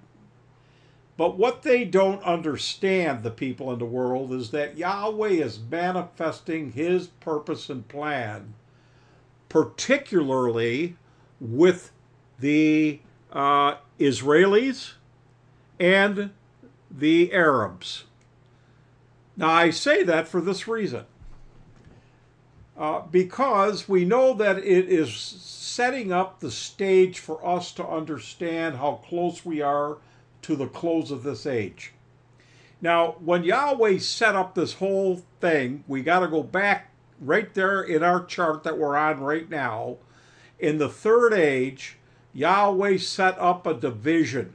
But what they don't understand, the people in the world, is that Yahweh is manifesting his purpose and plan, particularly with the uh, Israelis and the Arabs. Now, I say that for this reason. Uh, because we know that it is setting up the stage for us to understand how close we are to the close of this age. Now, when Yahweh set up this whole thing, we got to go back right there in our chart that we're on right now. In the third age, Yahweh set up a division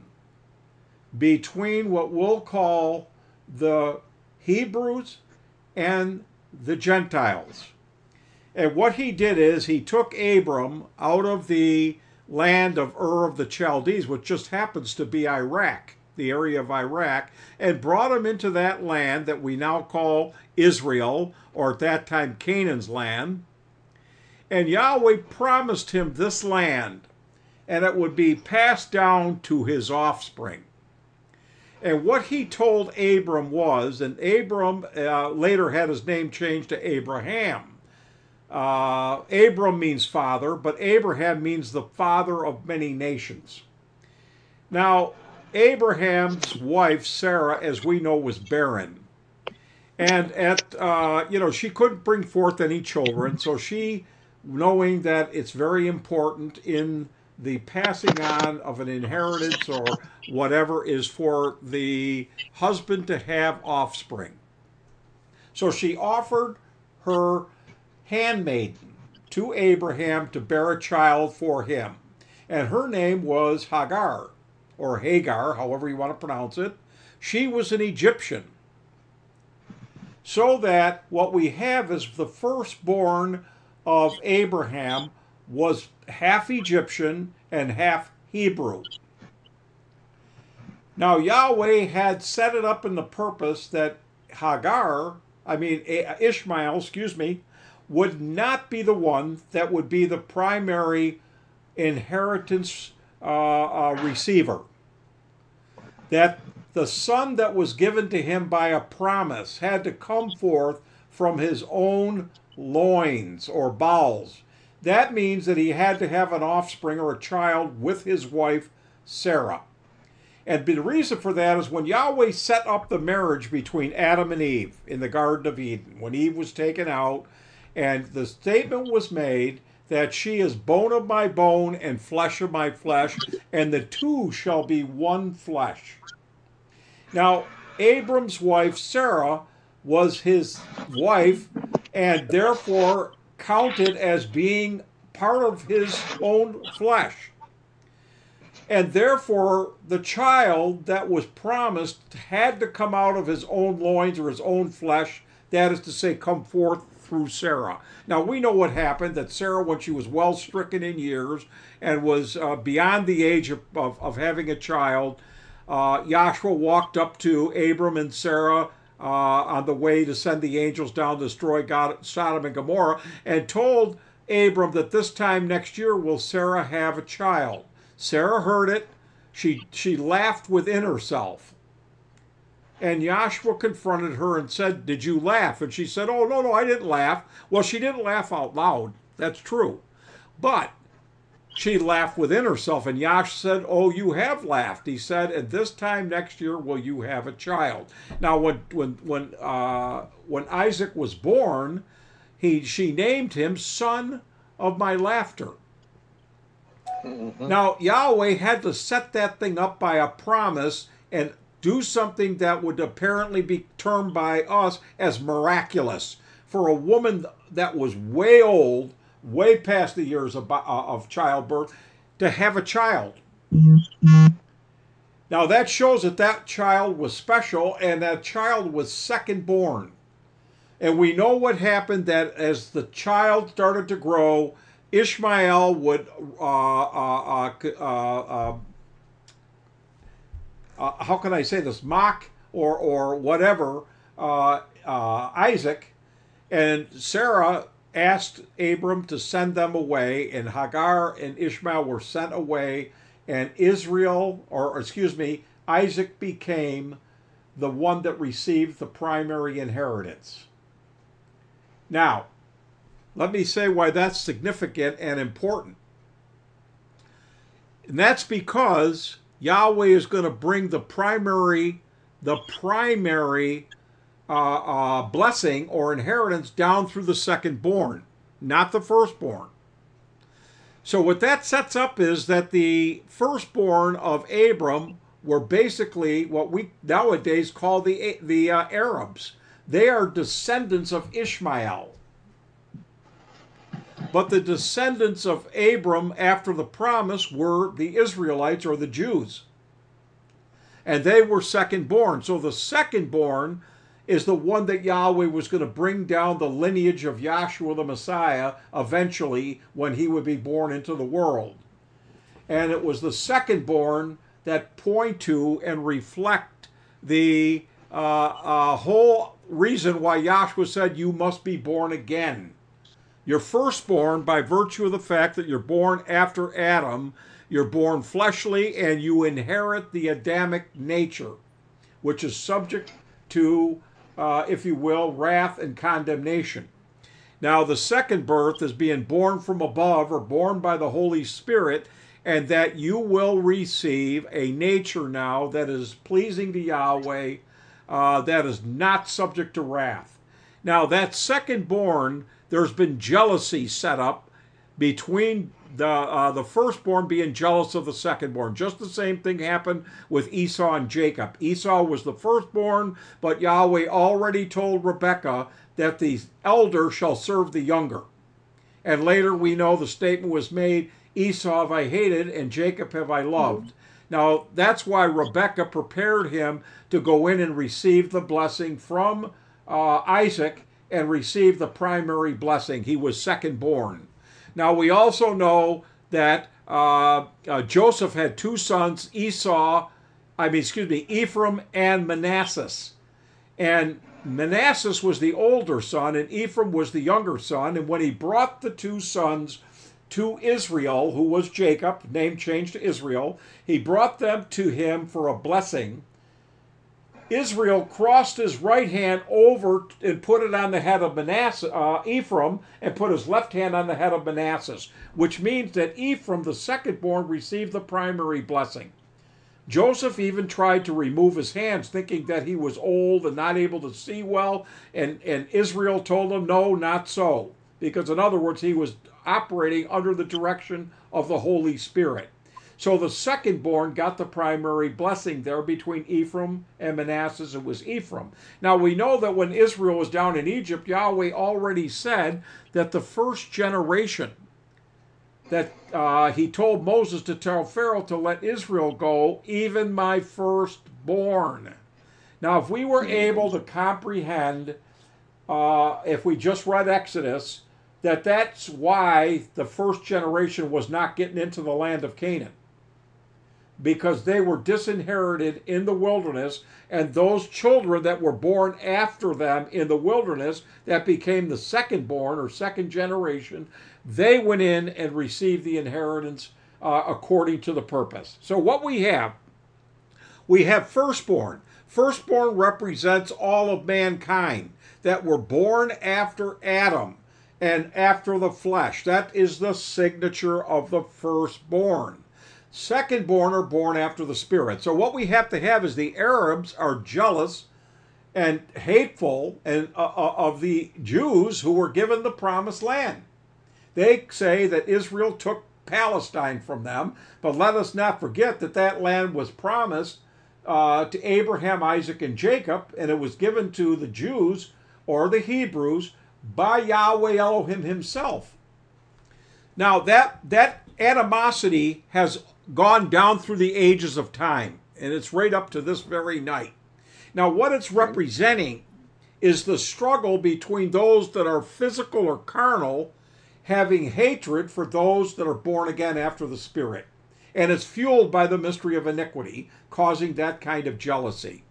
between what we'll call the Hebrews and the Gentiles. And what he did is he took Abram out of the land of Ur of the Chaldees, which just happens to be Iraq, the area of Iraq, and brought him into that land that we now call Israel, or at that time Canaan's land. And Yahweh promised him this land, and it would be passed down to his offspring. And what he told Abram was, and Abram uh, later had his name changed to Abraham. Uh, Abram means father, but Abraham means the father of many nations. Now, Abraham's wife, Sarah, as we know, was barren. And at, uh, you know, she couldn't bring forth any children, so she, knowing that it's very important in the passing on of an inheritance or whatever is for the husband to have offspring. So she offered her handmaiden to Abraham to bear a child for him. And her name was Hagar, or Hagar, however you want to pronounce it. She was an Egyptian. So that what we have is the firstborn of Abraham was half Egyptian and half Hebrew. Now, Yahweh had set it up in the purpose that Hagar, I mean, Ishmael, excuse me, would not be the one that would be the primary inheritance uh, uh, receiver. That the son that was given to him by a promise had to come forth from his own loins or bowels. That means that he had to have an offspring or a child with his wife Sarah. And the reason for that is when Yahweh set up the marriage between Adam and Eve in the Garden of Eden, when Eve was taken out, and the statement was made that she is bone of my bone and flesh of my flesh, and the two shall be one flesh. Now, Abram's wife, Sarah, was his wife, and therefore counted as being part of his own flesh. And therefore, the child that was promised had to come out of his own loins or his own flesh, that is to say, come forth through Sarah. Now, we know what happened that Sarah, when she was well stricken in years and was uh, beyond the age of, of, of having a child, uh, Yahshua walked up to Abram and Sarah uh, on the way to send the angels down to destroy God, Sodom and Gomorrah, and told Abram that this time next year will Sarah have a child. Sarah heard it. She, she laughed within herself. And Yahshua confronted her and said, Did you laugh? And she said, Oh, no, no, I didn't laugh. Well, she didn't laugh out loud. That's true. But she laughed within herself, and Yash said, Oh, you have laughed. He said, And this time next year will you have a child. Now, when, when, when, uh, when Isaac was born, he, she named him Son of My Laughter. Mm-hmm. Now, Yahweh had to set that thing up by a promise and do something that would apparently be termed by us as miraculous. For a woman that was way old, way past the years of, uh, of childbirth, to have a child. Now that shows that that child was special and that child was second born. And we know what happened that as the child started to grow, Ishmael would uh, uh, uh, how can I say this mock or or whatever Isaac, and Sarah asked Abram to send them away, and Hagar and Ishmael were sent away, and Israel, or excuse me, Isaac became the one that received the primary inheritance. Now, let me say why that's significant and important. And that's because Yahweh is going to bring the primary, the primary uh, uh, blessing or inheritance down through the second born, not the firstborn. So what that sets up is that the firstborn of Abram were basically what we nowadays call the the uh, Arabs. They are descendants of Ishmael. But the descendants of Abram after the promise were the Israelites or the Jews. And they were second born. So the second born is the one that Yahweh was going to bring down the lineage of Yahshua the Messiah eventually when he would be born into the world. And it was the second born that point to and reflect the uh, uh, whole reason why Yahshua said you must be born again. You're firstborn by virtue of the fact that you're born after Adam. You're born fleshly and you inherit the Adamic nature, which is subject to, uh, if you will, wrath and condemnation. Now, the second birth is being born from above or born by the Holy Spirit, and that you will receive a nature now that is pleasing to Yahweh, uh, that is not subject to wrath. Now, that second born there's been jealousy set up between the uh, the firstborn being jealous of the secondborn. Just the same thing happened with Esau and Jacob. Esau was the firstborn, but Yahweh already told Rebekah that the elder shall serve the younger. And later we know the statement was made, Esau have I hated and Jacob have I loved. Now that's why Rebekah prepared him to go in and receive the blessing from uh, Isaac and received the primary blessing. He was second born. Now, we also know that uh, uh, Joseph had two sons, Esau, I mean, excuse me, Ephraim and Manasseh. And Manasseh was the older son, and Ephraim was the younger son. And when he brought the two sons to Israel, who was Jacob, name changed to Israel, he brought them to him for a blessing. Israel crossed his right hand over and put it on the head of Manasseh, uh, Ephraim, and put his left hand on the head of Manasseh, which means that Ephraim, the second-born, received the primary blessing. Joseph even tried to remove his hands, thinking that he was old and not able to see well, and, and Israel told him, no, not so. Because, in other words, he was operating under the direction of the Holy Spirit. So the second born got the primary blessing there between Ephraim and Manasseh. It was Ephraim. Now we know that when Israel was down in Egypt, Yahweh already said that the first generation that uh, he told Moses to tell Pharaoh to let Israel go, even my firstborn. Now, if we were able to comprehend, uh, if we just read Exodus, that that's why the first generation was not getting into the land of Canaan because they were disinherited in the wilderness, and those children that were born after them in the wilderness, that became the second born or second generation, they went in and received the inheritance uh, according to the purpose. So, what we have, we have firstborn. Firstborn represents all of mankind that were born after Adam and after the flesh. That is the signature of the firstborn. Second born are born after the Spirit. So what we have to have is the Arabs are jealous and hateful and uh, uh, of the Jews who were given the promised land. They say that Israel took Palestine from them, but let us not forget that that land was promised uh, to Abraham, Isaac, and Jacob, and it was given to the Jews or the Hebrews by Yahweh Elohim himself. Now that that animosity has gone down through the ages of time, and it's right up to this very night. Now, what it's representing is the struggle between those that are physical or carnal having hatred for those that are born again after the Spirit. And it's fueled by the mystery of iniquity, causing that kind of jealousy.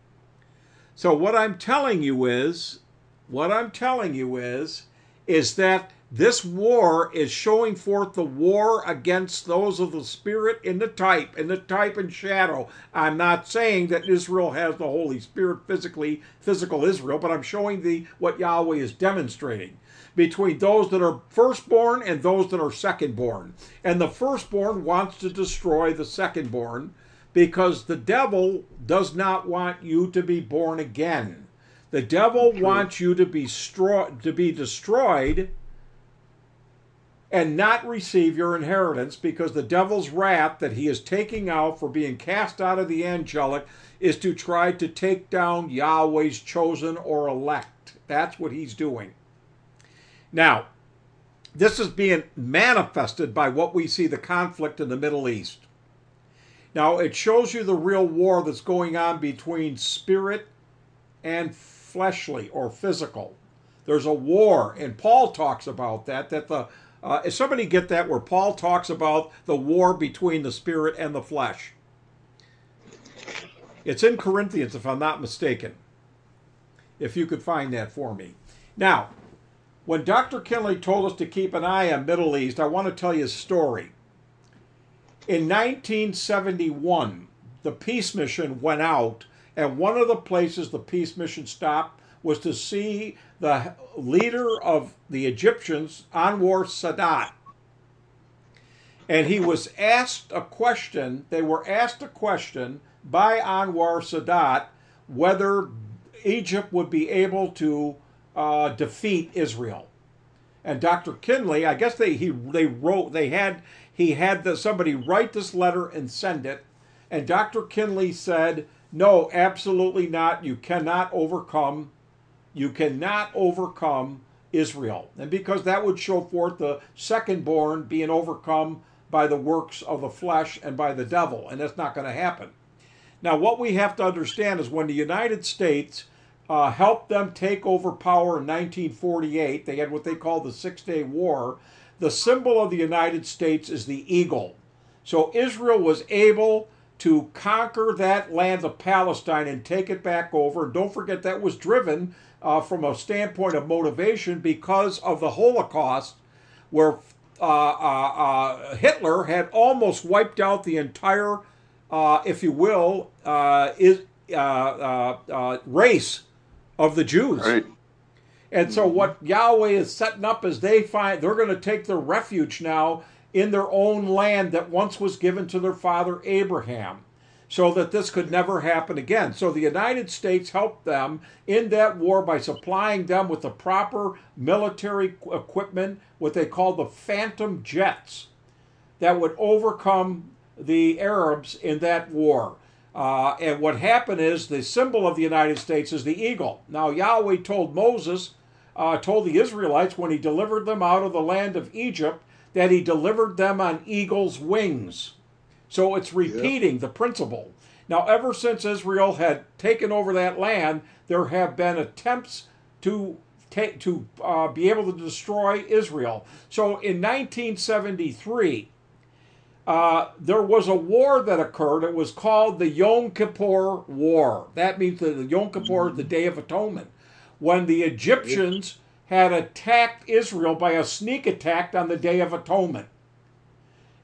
So, what I'm telling you is, what I'm telling you is, is that This war is showing forth the war against those of the spirit in the type, in the type and shadow. I'm not saying that Israel has the Holy Spirit physically, physical Israel, but I'm showing the what Yahweh is demonstrating between those that are firstborn and those that are secondborn. And the firstborn wants to destroy the secondborn because the devil does not want you to be born again. The devil True. wants you to be stro- to be destroyed and not receive your inheritance because the devil's wrath that he is taking out for being cast out of the angelic is to try to take down Yahweh's chosen or elect. That's what he's doing. Now, this is being manifested by what we see the conflict in the Middle East. Now, it shows you the real war that's going on between spirit and fleshly or physical. There's a war, and Paul talks about that, that the uh, somebody get that where Paul talks about the war between the spirit and the flesh? It's in Corinthians, if I'm not mistaken. If you could find that for me. Now, when Dr. Kinley told us to keep an eye on Middle East, I want to tell you a story. In 1971, the peace mission went out, and one of the places the peace mission stopped was to see the leader of the Egyptians, Anwar Sadat. And he was asked a question, they were asked a question by Anwar Sadat whether Egypt would be able to uh, defeat Israel. And Dr. Kinley, I guess they he they wrote they had he had the, somebody write this letter and send it, and Dr. Kinley said, "No, absolutely not. You cannot overcome you cannot overcome Israel. And because that would show forth the second-born being overcome by the works of the flesh and by the devil, and that's not going to happen. Now, what we have to understand is when the United States uh, helped them take over power in 1948, they had what they call the Six Day War. The symbol of the United States is the eagle. So Israel was able to conquer that land of Palestine and take it back over. And don't forget that was driven uh, from a standpoint of motivation because of the Holocaust, where uh, uh, uh Hitler had almost wiped out the entire, uh, if you will, uh, is, race of the Jews. Right. And so, what Yahweh is setting up is they find they're going to take their refuge now in their own land that once was given to their father Abraham so that this could never happen again. So the United States helped them in that war by supplying them with the proper military equipment, what they called the Phantom jets, that would overcome the Arabs in that war. Uh, and what happened is the symbol of the United States is the eagle. Now, Yahweh told Moses, uh, told the Israelites when he delivered them out of the land of Egypt, that he delivered them on eagle's wings. So it's repeating the principle. Now, ever since Israel had taken over that land, there have been attempts to take to uh, be able to destroy Israel. So in 1973, uh, there was a war that occurred. It was called the Yom Kippur War. That means the Yom Kippur, the Day of Atonement, when the Egyptians had attacked Israel by a sneak attack on the Day of Atonement.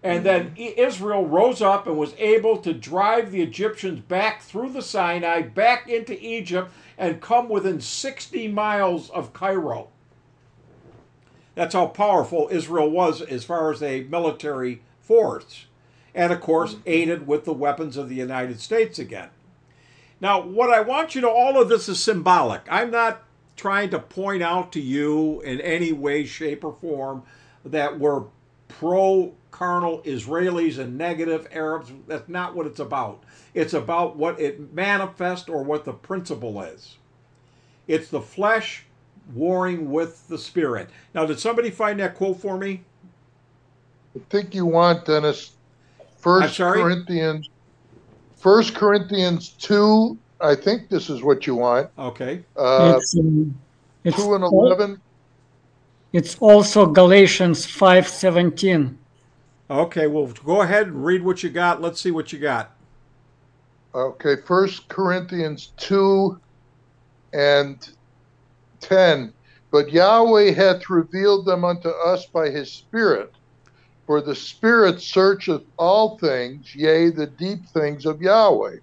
And then mm-hmm. Israel rose up and was able to drive the Egyptians back through the Sinai, back into Egypt, and come within 60 miles of Cairo. That's how powerful Israel was as far as a military force. And of course, mm-hmm. aided with the weapons of the United States again. Now, what I want you to, all of this is symbolic. I'm not trying to point out to you in any way, shape, or form that we're pro carnal Israelis and negative Arabs. That's not what it's about. It's about what it manifests or what the principle is. It's the flesh warring with the spirit. Now, did somebody find that quote for me? I think you want Dennis. First Corinthians, First Corinthians two. I think this is what you want. Okay. Uh, it's, um, it's two and eleven. It's also Galatians five seventeen. Okay, well, go ahead and read what you got. Let's see what you got. Okay, First Corinthians 2 and 10. But Yahweh hath revealed them unto us by his Spirit. For the Spirit searcheth all things, yea, the deep things of Yahweh.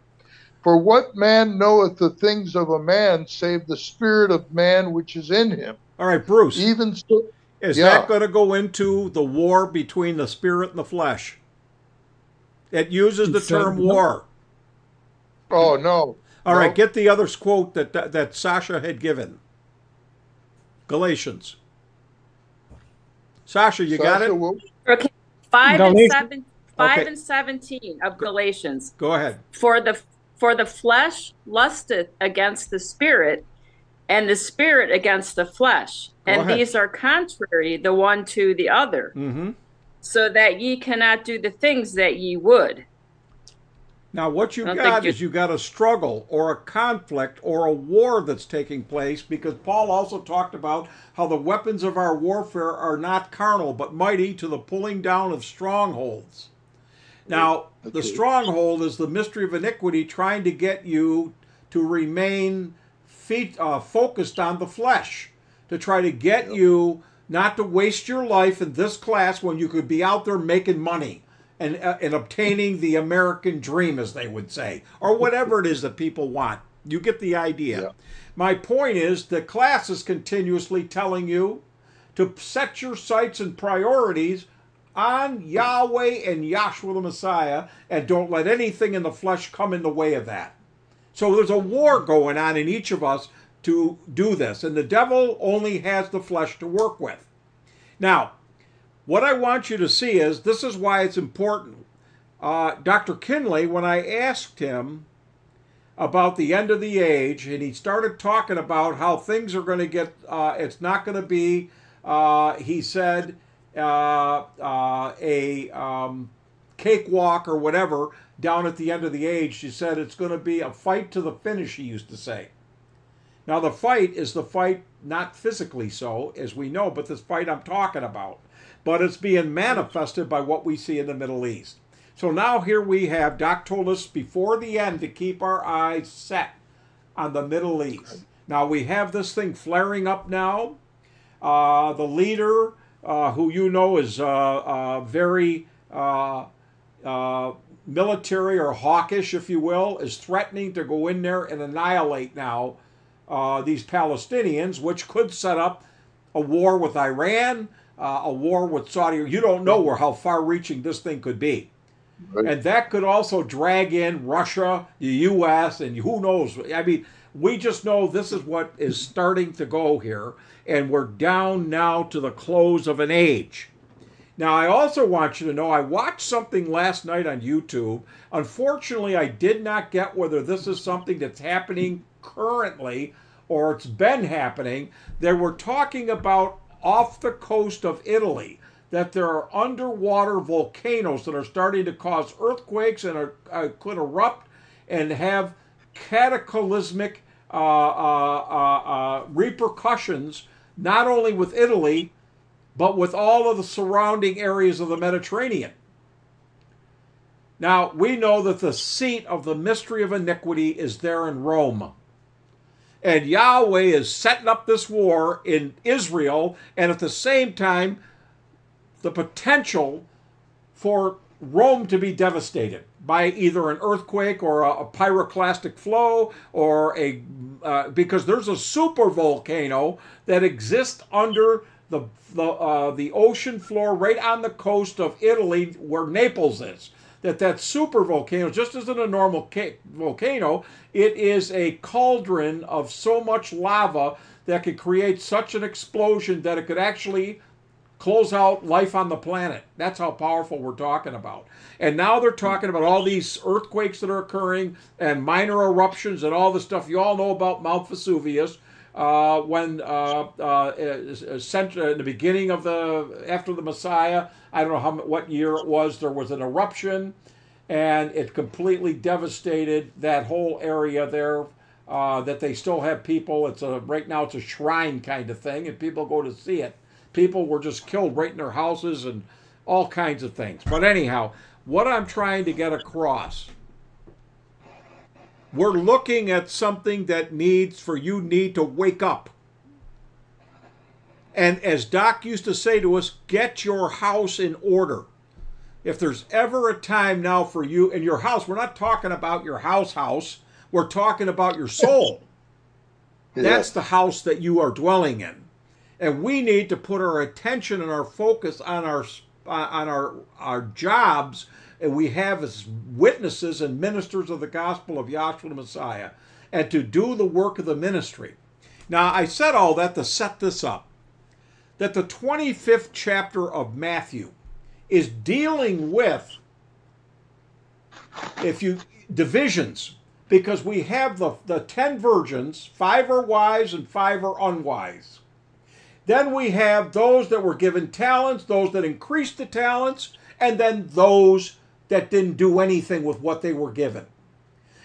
For what man knoweth the things of a man save the spirit of man which is in him? All right, Bruce. Even so, is yeah. that going to go into the war between the spirit and the flesh? It uses the term war. Oh no. All no. right, get the other quote that, that that Sasha had given. Galatians. Sasha, you got it? what- Okay, five and seven, five Okay. and seventeen of Galatians. Go ahead. For the for the flesh lusteth against the spirit, and the spirit against the flesh, Go and ahead. these are contrary the one to the other, Mm-hmm. so that ye cannot do the things that ye would. Now, what you I don't got think you- is you got a struggle or a conflict or a war that's taking place because Paul also talked about how the weapons of our warfare are not carnal but mighty to the pulling down of strongholds. Now, the stronghold is the mystery of iniquity trying to get you to remain feet, uh, focused on the flesh, to try to get you not to waste your life in this class when you could be out there making money and, uh, and obtaining the American dream, as they would say, or whatever it is that people want. You get the idea. Yeah. My point is the class is continuously telling you to set your sights and priorities on Yahweh and Yahshua the Messiah, and don't let anything in the flesh come in the way of that. So there's a war going on in each of us to do this, and the devil only has the flesh to work with. Now, what I want you to see is this is why it's important. Uh, Dr. Kinley, when I asked him about the end of the age, and he started talking about how things are going to get, uh, it's not going to be, uh, he said, uh, uh, a um, cakewalk or whatever down at the end of the age. He said it's going to be a fight to the finish, he used to say. Now, the fight is the fight, not physically so, as we know, but this fight I'm talking about. But it's being manifested by what we see in the Middle East. So now here we have, Doc told us before the end to keep our eyes set on the Middle East. Now we have this thing flaring up now. Uh, the leader, uh, who you know is uh, uh, very uh, uh, military or hawkish, if you will, is threatening to go in there and annihilate now uh, these Palestinians, which could set up a war with Iran, uh, a war with Saudi. You don't know where how far-reaching this thing could be, Right. and that could also drag in Russia, the U.S., and who knows. I mean, we just know this is what is starting to go here, and we're down now to the close of an age. Now, I also want you to know I watched something last night on YouTube. Unfortunately, I did not get whether this is something that's happening currently or it's been happening. They were talking about off the coast of Italy that there are underwater volcanoes that are starting to cause earthquakes and are, uh, could erupt and have cataclysmic uh, uh, uh, uh, repercussions, not only with Italy, but with all of the surrounding areas of the Mediterranean. Now, we know that the seat of the mystery of iniquity is there in Rome. And Yahweh is setting up this war in Israel, and at the same time, the potential for Rome to be devastated by either an earthquake or a, a pyroclastic flow or a uh, because there's a super volcano that exists under the the uh, the ocean floor right on the coast of Italy where Naples is. That that super volcano just isn't a normal ca- volcano. It is a cauldron of so much lava that could create such an explosion that it could actually close out life on the planet. That's how powerful we're talking about. And now they're talking about all these earthquakes that are occurring and minor eruptions and all the stuff you all know about Mount Vesuvius. Uh, when uh, uh, sent, uh, in the beginning of the after the Messiah, I don't know how what year it was. There was an eruption, and it completely devastated that whole area there. Uh, that they still have people. It's a right now. It's a shrine kind of thing, and people go to see it people were just killed right in their houses and all kinds of things. But anyhow, what I'm trying to get across, we're looking at something that needs for you need to wake up. And as Doc used to say to us, get your house in order. If there's ever a time now for you in your house, we're not talking about your house house, we're talking about your soul. [LAUGHS] That's the house that you are dwelling in. And we need to put our attention and our focus on our on our our jobs we have as witnesses and ministers of the gospel of Yahshua the Messiah and to do the work of the ministry. Now, I said all that to set this up that the 25th chapter of Matthew is dealing with if you divisions because we have the, the 10 virgins five are wise and five are unwise then we have those that were given talents those that increased the talents and then those that didn't do anything with what they were given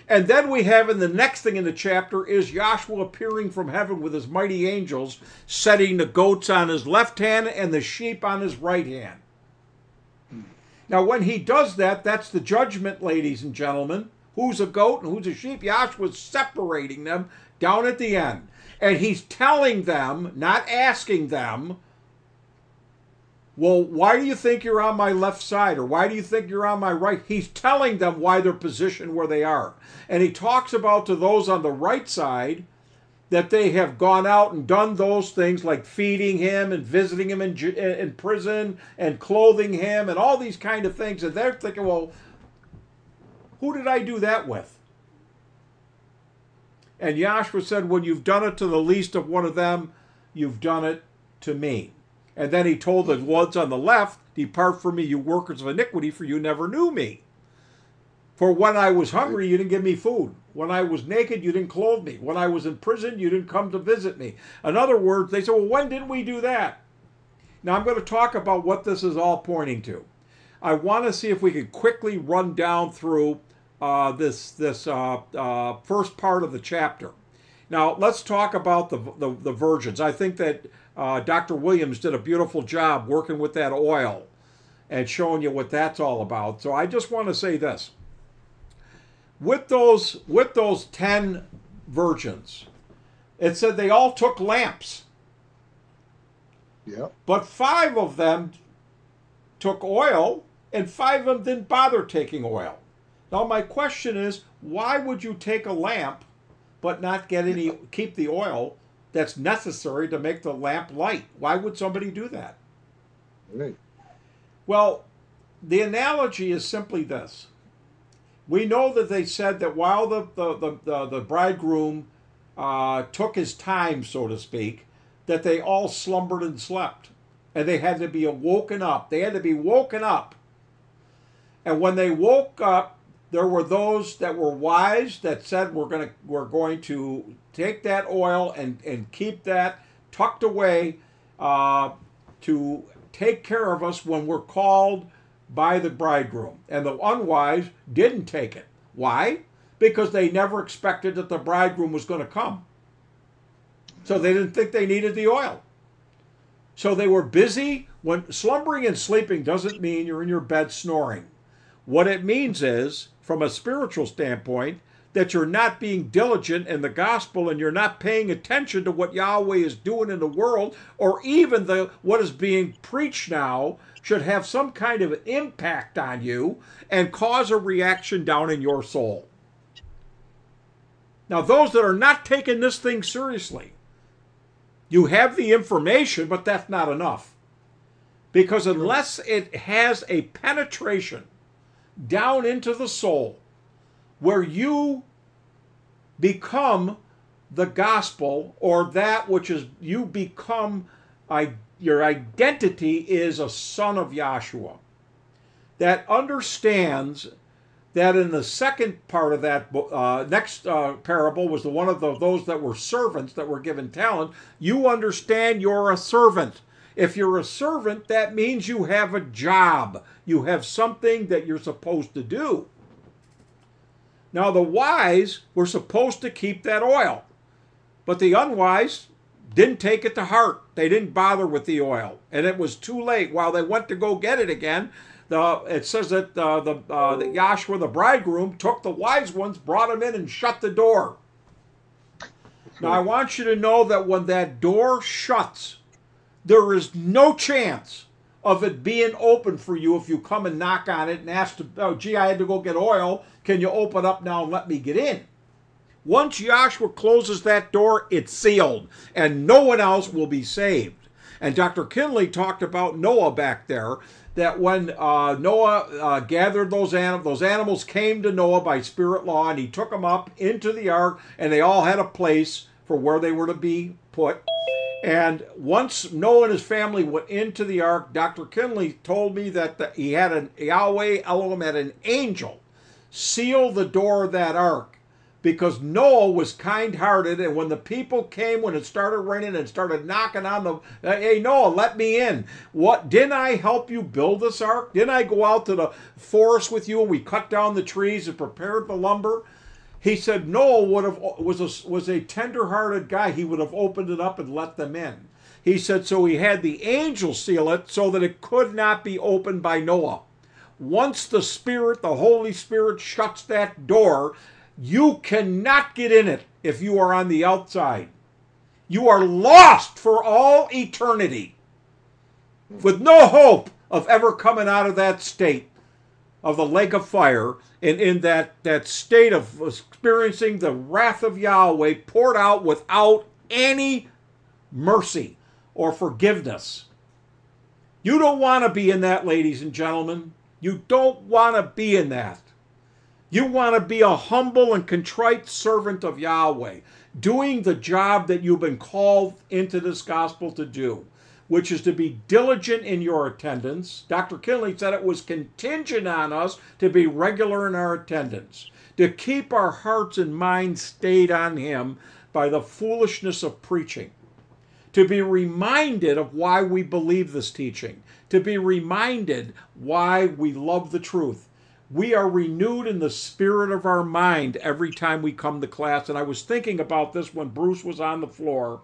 and then we have in the next thing in the chapter is Yahshua appearing from heaven with his mighty angels, setting the goats on his left hand and the sheep on his right hand. Now, when he does that, that's the judgment, ladies and gentlemen. Who's a goat and who's a sheep? Yahshua's separating them down at the end. And he's telling them, not asking them, well, why do you think you're on my left side or why do you think you're on my right? He's telling them why they're positioned where they are. And he talks about to those on the right side that they have gone out and done those things like feeding him and visiting him in, in prison and clothing him and all these kind of things. And they're thinking, well, who did I do that with? And Yahshua said, when you've done it to the least of one of them, you've done it to me. And then he told the ones on the left, Depart from me, you workers of iniquity, for you never knew me. For when I was hungry, you didn't give me food. When I was naked, you didn't clothe me. When I was in prison, you didn't come to visit me. In other words, they said, Well, when didn't we do that? Now I'm going to talk about what this is all pointing to. I want to see if we can quickly run down through uh, this this uh, uh, first part of the chapter. Now let's talk about the, the, the virgins. I think that uh, Dr. Williams did a beautiful job working with that oil and showing you what that's all about. So I just want to say this. With those with those 10 virgins, it said they all took lamps. Yeah. But 5 of them took oil and 5 of them didn't bother taking oil. Now my question is, why would you take a lamp but not get any keep the oil that's necessary to make the lamp light. Why would somebody do that? Right. Well, the analogy is simply this. We know that they said that while the, the, the, the, the bridegroom uh, took his time, so to speak, that they all slumbered and slept. And they had to be woken up. They had to be woken up. And when they woke up, there were those that were wise that said we're going to we're going to take that oil and and keep that tucked away uh, to take care of us when we're called by the bridegroom. And the unwise didn't take it. Why? Because they never expected that the bridegroom was going to come. So they didn't think they needed the oil. So they were busy. When slumbering and sleeping doesn't mean you're in your bed snoring. What it means is from a spiritual standpoint that you're not being diligent in the gospel and you're not paying attention to what Yahweh is doing in the world or even the what is being preached now should have some kind of impact on you and cause a reaction down in your soul. Now those that are not taking this thing seriously you have the information but that's not enough. Because unless it has a penetration down into the soul where you become the gospel or that which is you become I, your identity is a son of Yahshua. That understands that in the second part of that uh, next uh, parable was the one of the, those that were servants that were given talent. You understand you're a servant. If you're a servant that means you have a job. You have something that you're supposed to do. Now, the wise were supposed to keep that oil, but the unwise didn't take it to heart. They didn't bother with the oil, and it was too late. While they went to go get it again, the, it says that uh, the uh, that Yahshua, the bridegroom, took the wise ones, brought them in, and shut the door. Now, I want you to know that when that door shuts, There is no chance of it being open for you if you come and knock on it and ask, to, oh, gee, I had to go get oil. Can you open up now and let me get in? Once Yahshua closes that door, it's sealed, and no one else will be saved. And Dr. Kinley talked about Noah back there, that when uh, Noah uh, gathered those animals, those animals came to Noah by spirit law, and he took them up into the ark, and they all had a place for where they were to be put. And once Noah and his family went into the ark, Dr. Kinley told me that the, he had an Yahweh Elohim had an angel seal the door of that ark because Noah was kind hearted. And when the people came, when it started raining and started knocking on the, uh, hey, Noah, let me in. What, didn't I help you build this ark? Didn't I go out to the forest with you and we cut down the trees and prepared the lumber? He said Noah would have was a, was a tender-hearted guy. He would have opened it up and let them in. He said so he had the angel seal it so that it could not be opened by Noah. Once the Spirit, the Holy Spirit, shuts that door, you cannot get in it if you are on the outside. You are lost for all eternity with no hope of ever coming out of that state of the lake of fire and in that, that state of experiencing the wrath of Yahweh poured out without any mercy or forgiveness. You don't want to be in that, ladies and gentlemen. You don't want to be in that. You want to be a humble and contrite servant of Yahweh, doing the job that you've been called into this gospel to do, which is to be diligent in your attendance. Dr. Kinley said it was contingent on us to be regular in our attendance, to keep our hearts and minds stayed on Him by the foolishness of preaching, to be reminded of why we believe this teaching, to be reminded why we love the truth we are renewed in the spirit of our mind every time we come to class. And I was thinking about this when Bruce was on the floor.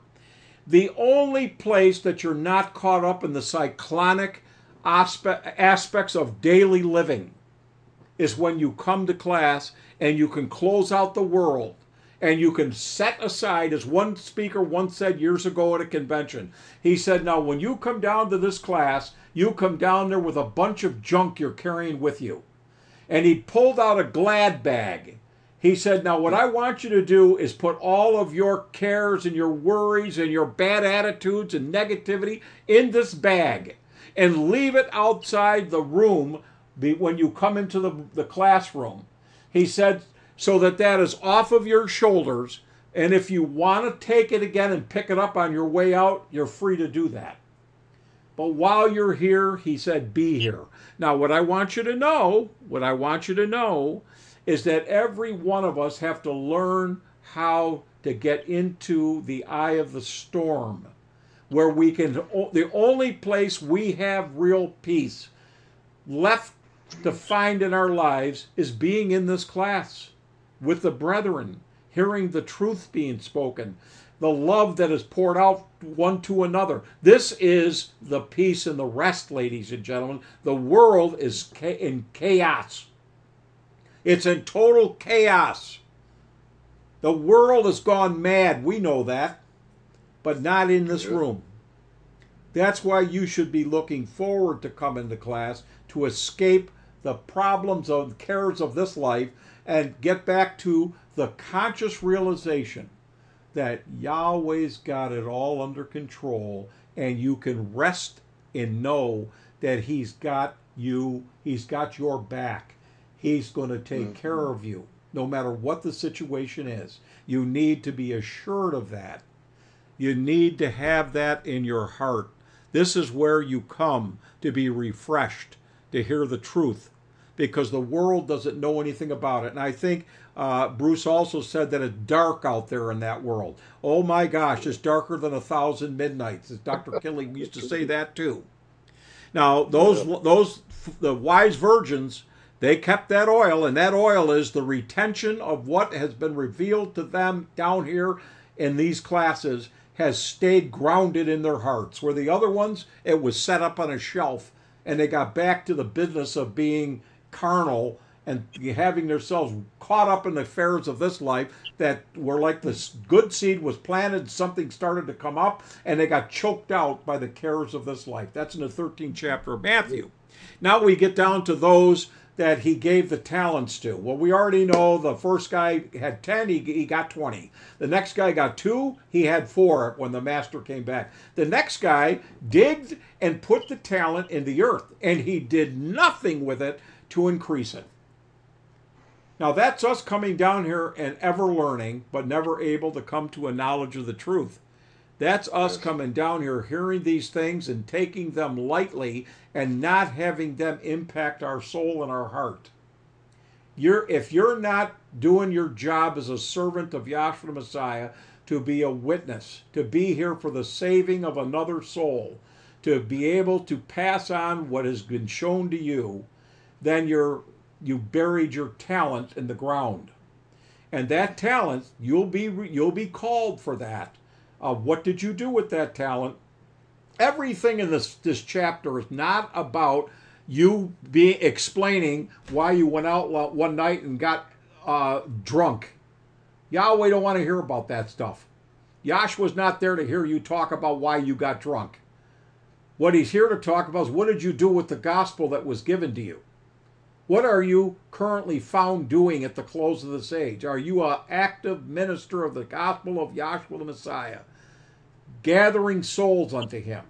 The only place that you're not caught up in the cyclonic aspects of daily living is when you come to class and you can close out the world and you can set aside, as one speaker once said years ago at a convention, he said, Now, when you come down to this class, you come down there with a bunch of junk you're carrying with you and he pulled out a glad bag. He said, Now, what I want you to do is put all of your cares and your worries and your bad attitudes and negativity in this bag and leave it outside the room when you come into the, the classroom. He said, so that that is off of your shoulders. And if you want to take it again and pick it up on your way out, you're free to do that. But while you're here, he said, be here. Now, what I want you to know, what I want you to know is that every one of us have to learn how to get into the eye of the storm where we can the only place we have real peace left to find in our lives is being in this class with the brethren hearing the truth being spoken the love that is poured out one to another. This is the peace and the rest, ladies and gentlemen. The world is in chaos. It's in total chaos. The world has gone mad. We know that, but not in this room. That's why you should be looking forward to coming to class to escape the problems of cares of this life and get back to the conscious realization that Yahweh's got it all under control and you can rest and know that He's got you, He's got your back. He's going to take mm-hmm. care of you no matter what the situation is. You need to be assured of that. You need to have that in your heart. This is where you come to be refreshed, to hear the truth, because the world doesn't know anything about it. And I think uh, Bruce also said that it's dark out there in that world. Oh my gosh, it's darker than a thousand midnights. As Dr. [LAUGHS] Kinley used to say that too. Now those those the wise virgins they kept that oil, and that oil is the retention of what has been revealed to them down here in these classes has stayed grounded in their hearts. Where the other ones, it was set up on a shelf, and they got back to the business of being carnal and having themselves caught up in the affairs of this life that were like this good seed was planted, something started to come up, and they got choked out by the cares of this life. That's in the 13th chapter of Matthew. Now we get down to those that he gave the talents to. Well, we already know the first guy had 10, he, he got 20. The next guy got two, he had four when the master came back. The next guy digged and put the talent in the earth, and he did nothing with it to increase it. Now, that's us coming down here and ever learning, but never able to come to a knowledge of the truth. That's us coming down here, hearing these things and taking them lightly and not having them impact our soul and our heart. You're, if you're not doing your job as a servant of Yahshua Messiah to be a witness, to be here for the saving of another soul, to be able to pass on what has been shown to you, then you're you buried your talent in the ground. And that talent, you'll be you'll be called for that. Uh, what did you do with that talent? Everything in this this chapter is not about you being explaining why you went out one night and got uh, drunk. Yahweh don't want to hear about that stuff. Yahshua was not there to hear you talk about why you got drunk. What he's here to talk about is what did you do with the gospel that was given to you? What are you currently found doing at the close of this age? Are you an active minister of the gospel of Yahshua the Messiah, gathering souls unto him?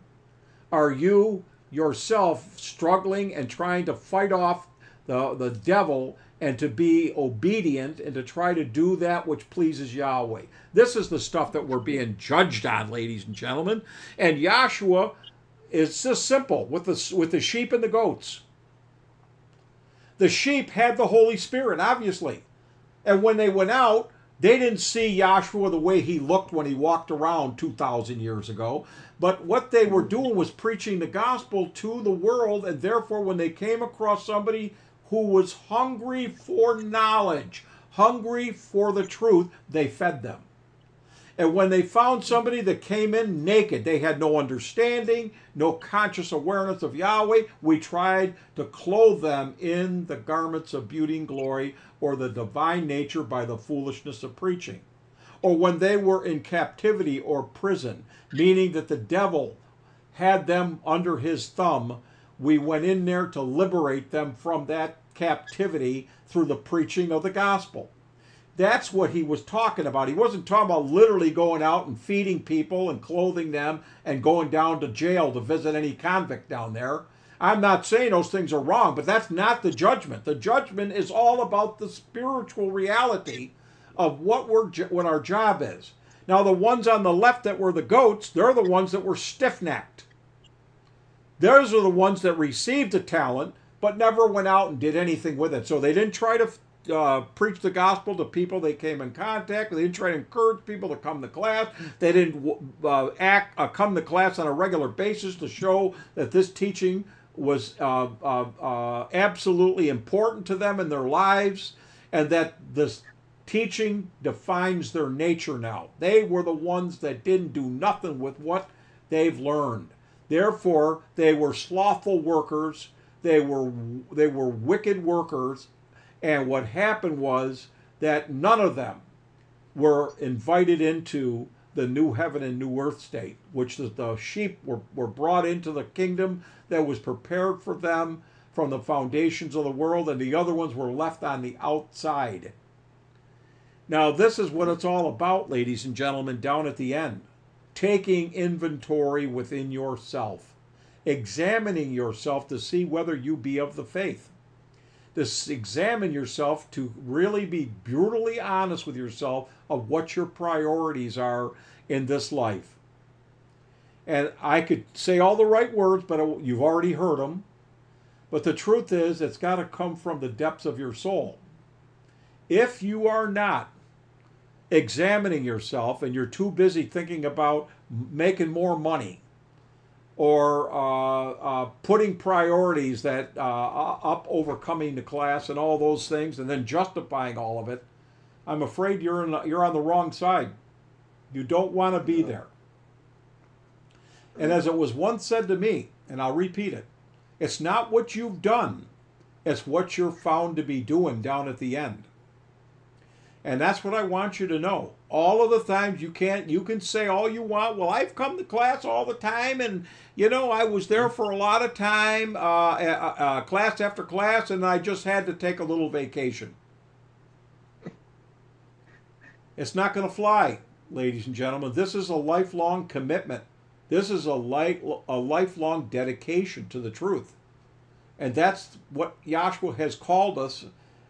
Are you yourself struggling and trying to fight off the, the devil and to be obedient and to try to do that which pleases Yahweh? This is the stuff that we're being judged on, ladies and gentlemen. And Yahshua is just simple with the, with the sheep and the goats. The sheep had the Holy Spirit, obviously. And when they went out, they didn't see Yahshua the way he looked when he walked around 2,000 years ago. But what they were doing was preaching the gospel to the world. And therefore, when they came across somebody who was hungry for knowledge, hungry for the truth, they fed them. And when they found somebody that came in naked, they had no understanding, no conscious awareness of Yahweh, we tried to clothe them in the garments of beauty and glory or the divine nature by the foolishness of preaching. Or when they were in captivity or prison, meaning that the devil had them under his thumb, we went in there to liberate them from that captivity through the preaching of the gospel. That's what he was talking about. He wasn't talking about literally going out and feeding people and clothing them and going down to jail to visit any convict down there. I'm not saying those things are wrong, but that's not the judgment. The judgment is all about the spiritual reality of what we're what our job is. Now the ones on the left that were the goats, they're the ones that were stiff-necked. Those are the ones that received the talent but never went out and did anything with it. So they didn't try to uh, preach the gospel to people they came in contact. With they didn't try to encourage people to come to class. They didn't uh, act uh, come to class on a regular basis to show that this teaching was uh, uh, uh, absolutely important to them in their lives, and that this teaching defines their nature now. They were the ones that didn't do nothing with what they've learned. Therefore, they were slothful workers. They were they were wicked workers and what happened was that none of them were invited into the new heaven and new earth state, which is the sheep were, were brought into the kingdom that was prepared for them from the foundations of the world, and the other ones were left on the outside. Now, this is what it's all about, ladies and gentlemen, down at the end. Taking inventory within yourself, examining yourself to see whether you be of the faith to examine yourself, to really be brutally honest with yourself of what your priorities are in this life. And I could say all the right words, but you've already heard them. But the truth is, it's got to come from the depths of your soul. If you are not examining yourself and you're too busy thinking about making more money, or uh, uh, putting priorities that uh, up overcoming the class and all those things, and then justifying all of it, I'm afraid you're in, you're on the wrong side. You don't want to be there. And as it was once said to me, and I'll repeat it, it's not what you've done It's what you're found to be doing down at the end. And that's what I want you to know. All of the times you can't, you can say all you want. Well, I've come to class all the time, and you know I was there for a lot of time, uh, uh, uh, class after class, and I just had to take a little vacation. It's not going to fly, ladies and gentlemen. This is a lifelong commitment. This is a life, a lifelong dedication to the truth, and that's what Yahshua has called us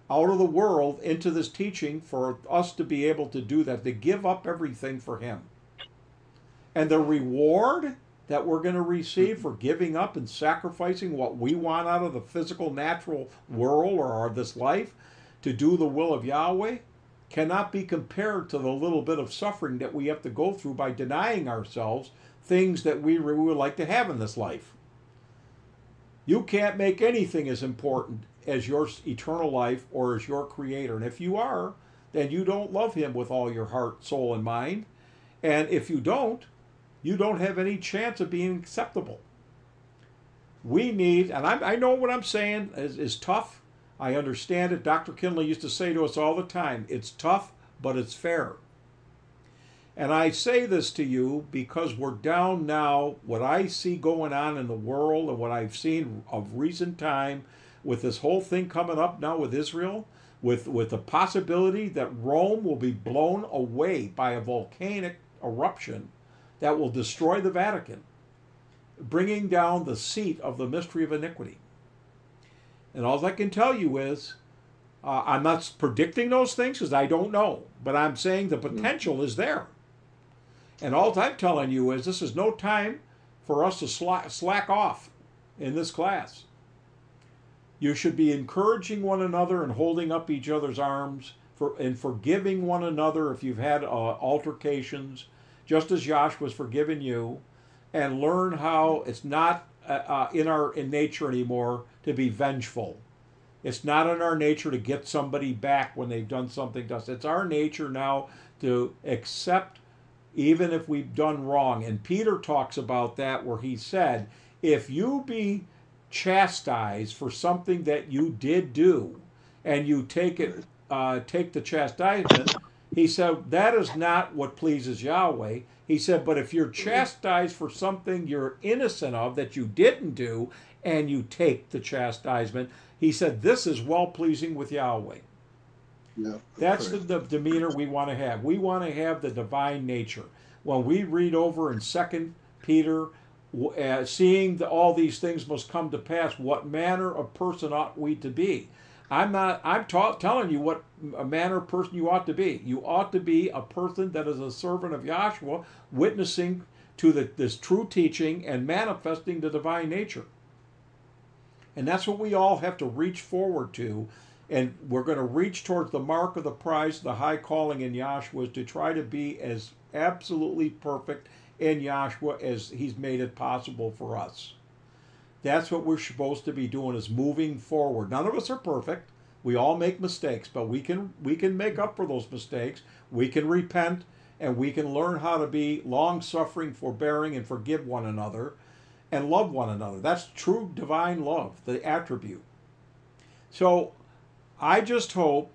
out of the world into this teaching for us to be able to do that, to give up everything for Him. And the reward that we're going to receive for giving up and sacrificing what we want out of the physical, natural world or this life to do the will of Yahweh cannot be compared to the little bit of suffering that we have to go through by denying ourselves things that we would like to have in this life. You can't make anything as important as your eternal life or as your creator. And if you are, then you don't love him with all your heart, soul, and mind. And if you don't, you don't have any chance of being acceptable. We need, and I, I know what I'm saying is, is tough. I understand it. Dr. Kinley used to say to us all the time it's tough, but it's fair. And I say this to you because we're down now. What I see going on in the world and what I've seen of recent time with this whole thing coming up now with Israel, with, with the possibility that Rome will be blown away by a volcanic eruption that will destroy the Vatican, bringing down the seat of the mystery of iniquity. And all I can tell you is, uh, I'm not predicting those things because I don't know, but I'm saying the potential is there. And all I'm telling you is, this is no time for us to slack, slack off in this class. You should be encouraging one another and holding up each other's arms for, and forgiving one another if you've had uh, altercations, just as Yahshua was forgiving you, and learn how it's not uh, uh, in our in nature anymore to be vengeful. It's not in our nature to get somebody back when they've done something to us. It's our nature now to accept even if we've done wrong. And Peter talks about that where he said, if you be chastised for something that you did do, and you take it, uh, take the chastisement. He said that is not what pleases Yahweh. He said, but if you're chastised for something you're innocent of that you didn't do, and you take the chastisement, he said this is well pleasing with Yahweh. Yeah, that's the, the demeanor we want to have. We want to have the divine nature. When we read over in Second Peter uh, seeing the, all these things must come to pass, what manner of person ought we to be? I'm not. I'm ta- telling you what a manner of person you ought to be. You ought to be a person that is a servant of Yahshua, witnessing to the, this true teaching and manifesting the divine nature. And that's what we all have to reach forward to. And we're going to reach towards the mark of the prize, the high calling in Yahshua, is to try to be as absolutely perfect in Yahshua as He's made it possible for us. That's what we're supposed to be doing is moving forward. None of us are perfect. We all make mistakes, but we can we can make up for those mistakes. We can repent and we can learn how to be long suffering, forbearing, and forgive one another and love one another. That's true divine love, the attribute. So I just hope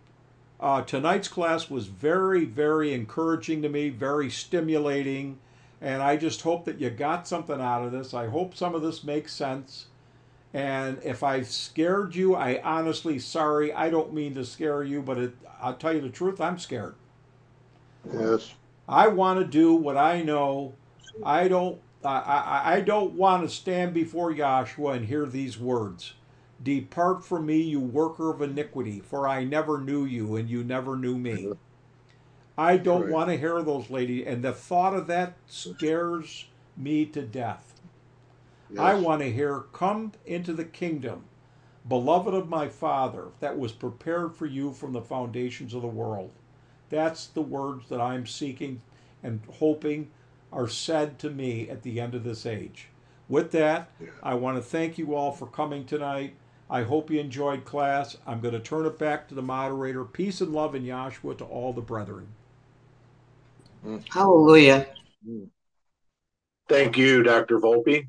uh, tonight's class was very, very encouraging to me, very stimulating and I just hope that you got something out of this. I hope some of this makes sense. And if I scared you, I honestly sorry. I don't mean to scare you, but it, I'll tell you the truth, I'm scared. Yes. I want to do what I know. I don't. I, I I don't want to stand before Yahshua and hear these words Depart from me, you worker of iniquity, for I never knew you, and you never knew me. I don't right. want to hear those ladies, and the thought of that scares me to death. Yes. I want to hear, "Come into the kingdom, beloved of my Father, that was prepared for you from the foundations of the world." That's the words that I'm seeking and hoping are said to me at the end of this age. With that, yeah. I want to thank you all for coming tonight. I hope you enjoyed class. I'm going to turn it back to the moderator. Peace and love in Yahshua to all the brethren. Mm. Hallelujah. Mm. Thank you, Dr. Volpe.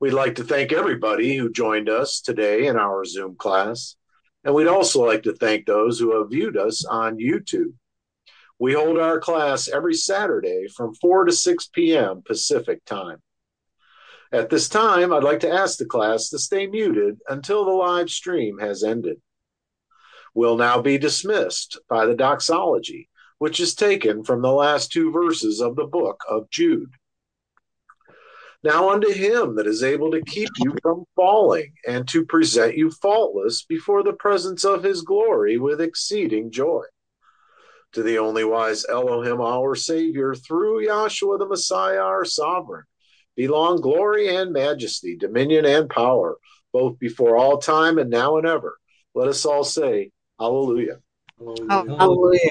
We'd like to thank everybody who joined us today in our Zoom class, and we'd also like to thank those who have viewed us on YouTube. We hold our class every Saturday from 4 to 6 p.m. Pacific time. At this time, I'd like to ask the class to stay muted until the live stream has ended. We'll now be dismissed by the doxology, which is taken from the last two verses of the book of Jude. Now unto him that is able to keep you from falling and to present you faultless before the presence of his glory with exceeding joy. To the only wise Elohim, our Savior, through Yahshua the Messiah, our sovereign belong glory and majesty, dominion and power, both before all time and now and ever. Let us all say, Hallelujah. Hallelujah. Hallelujah.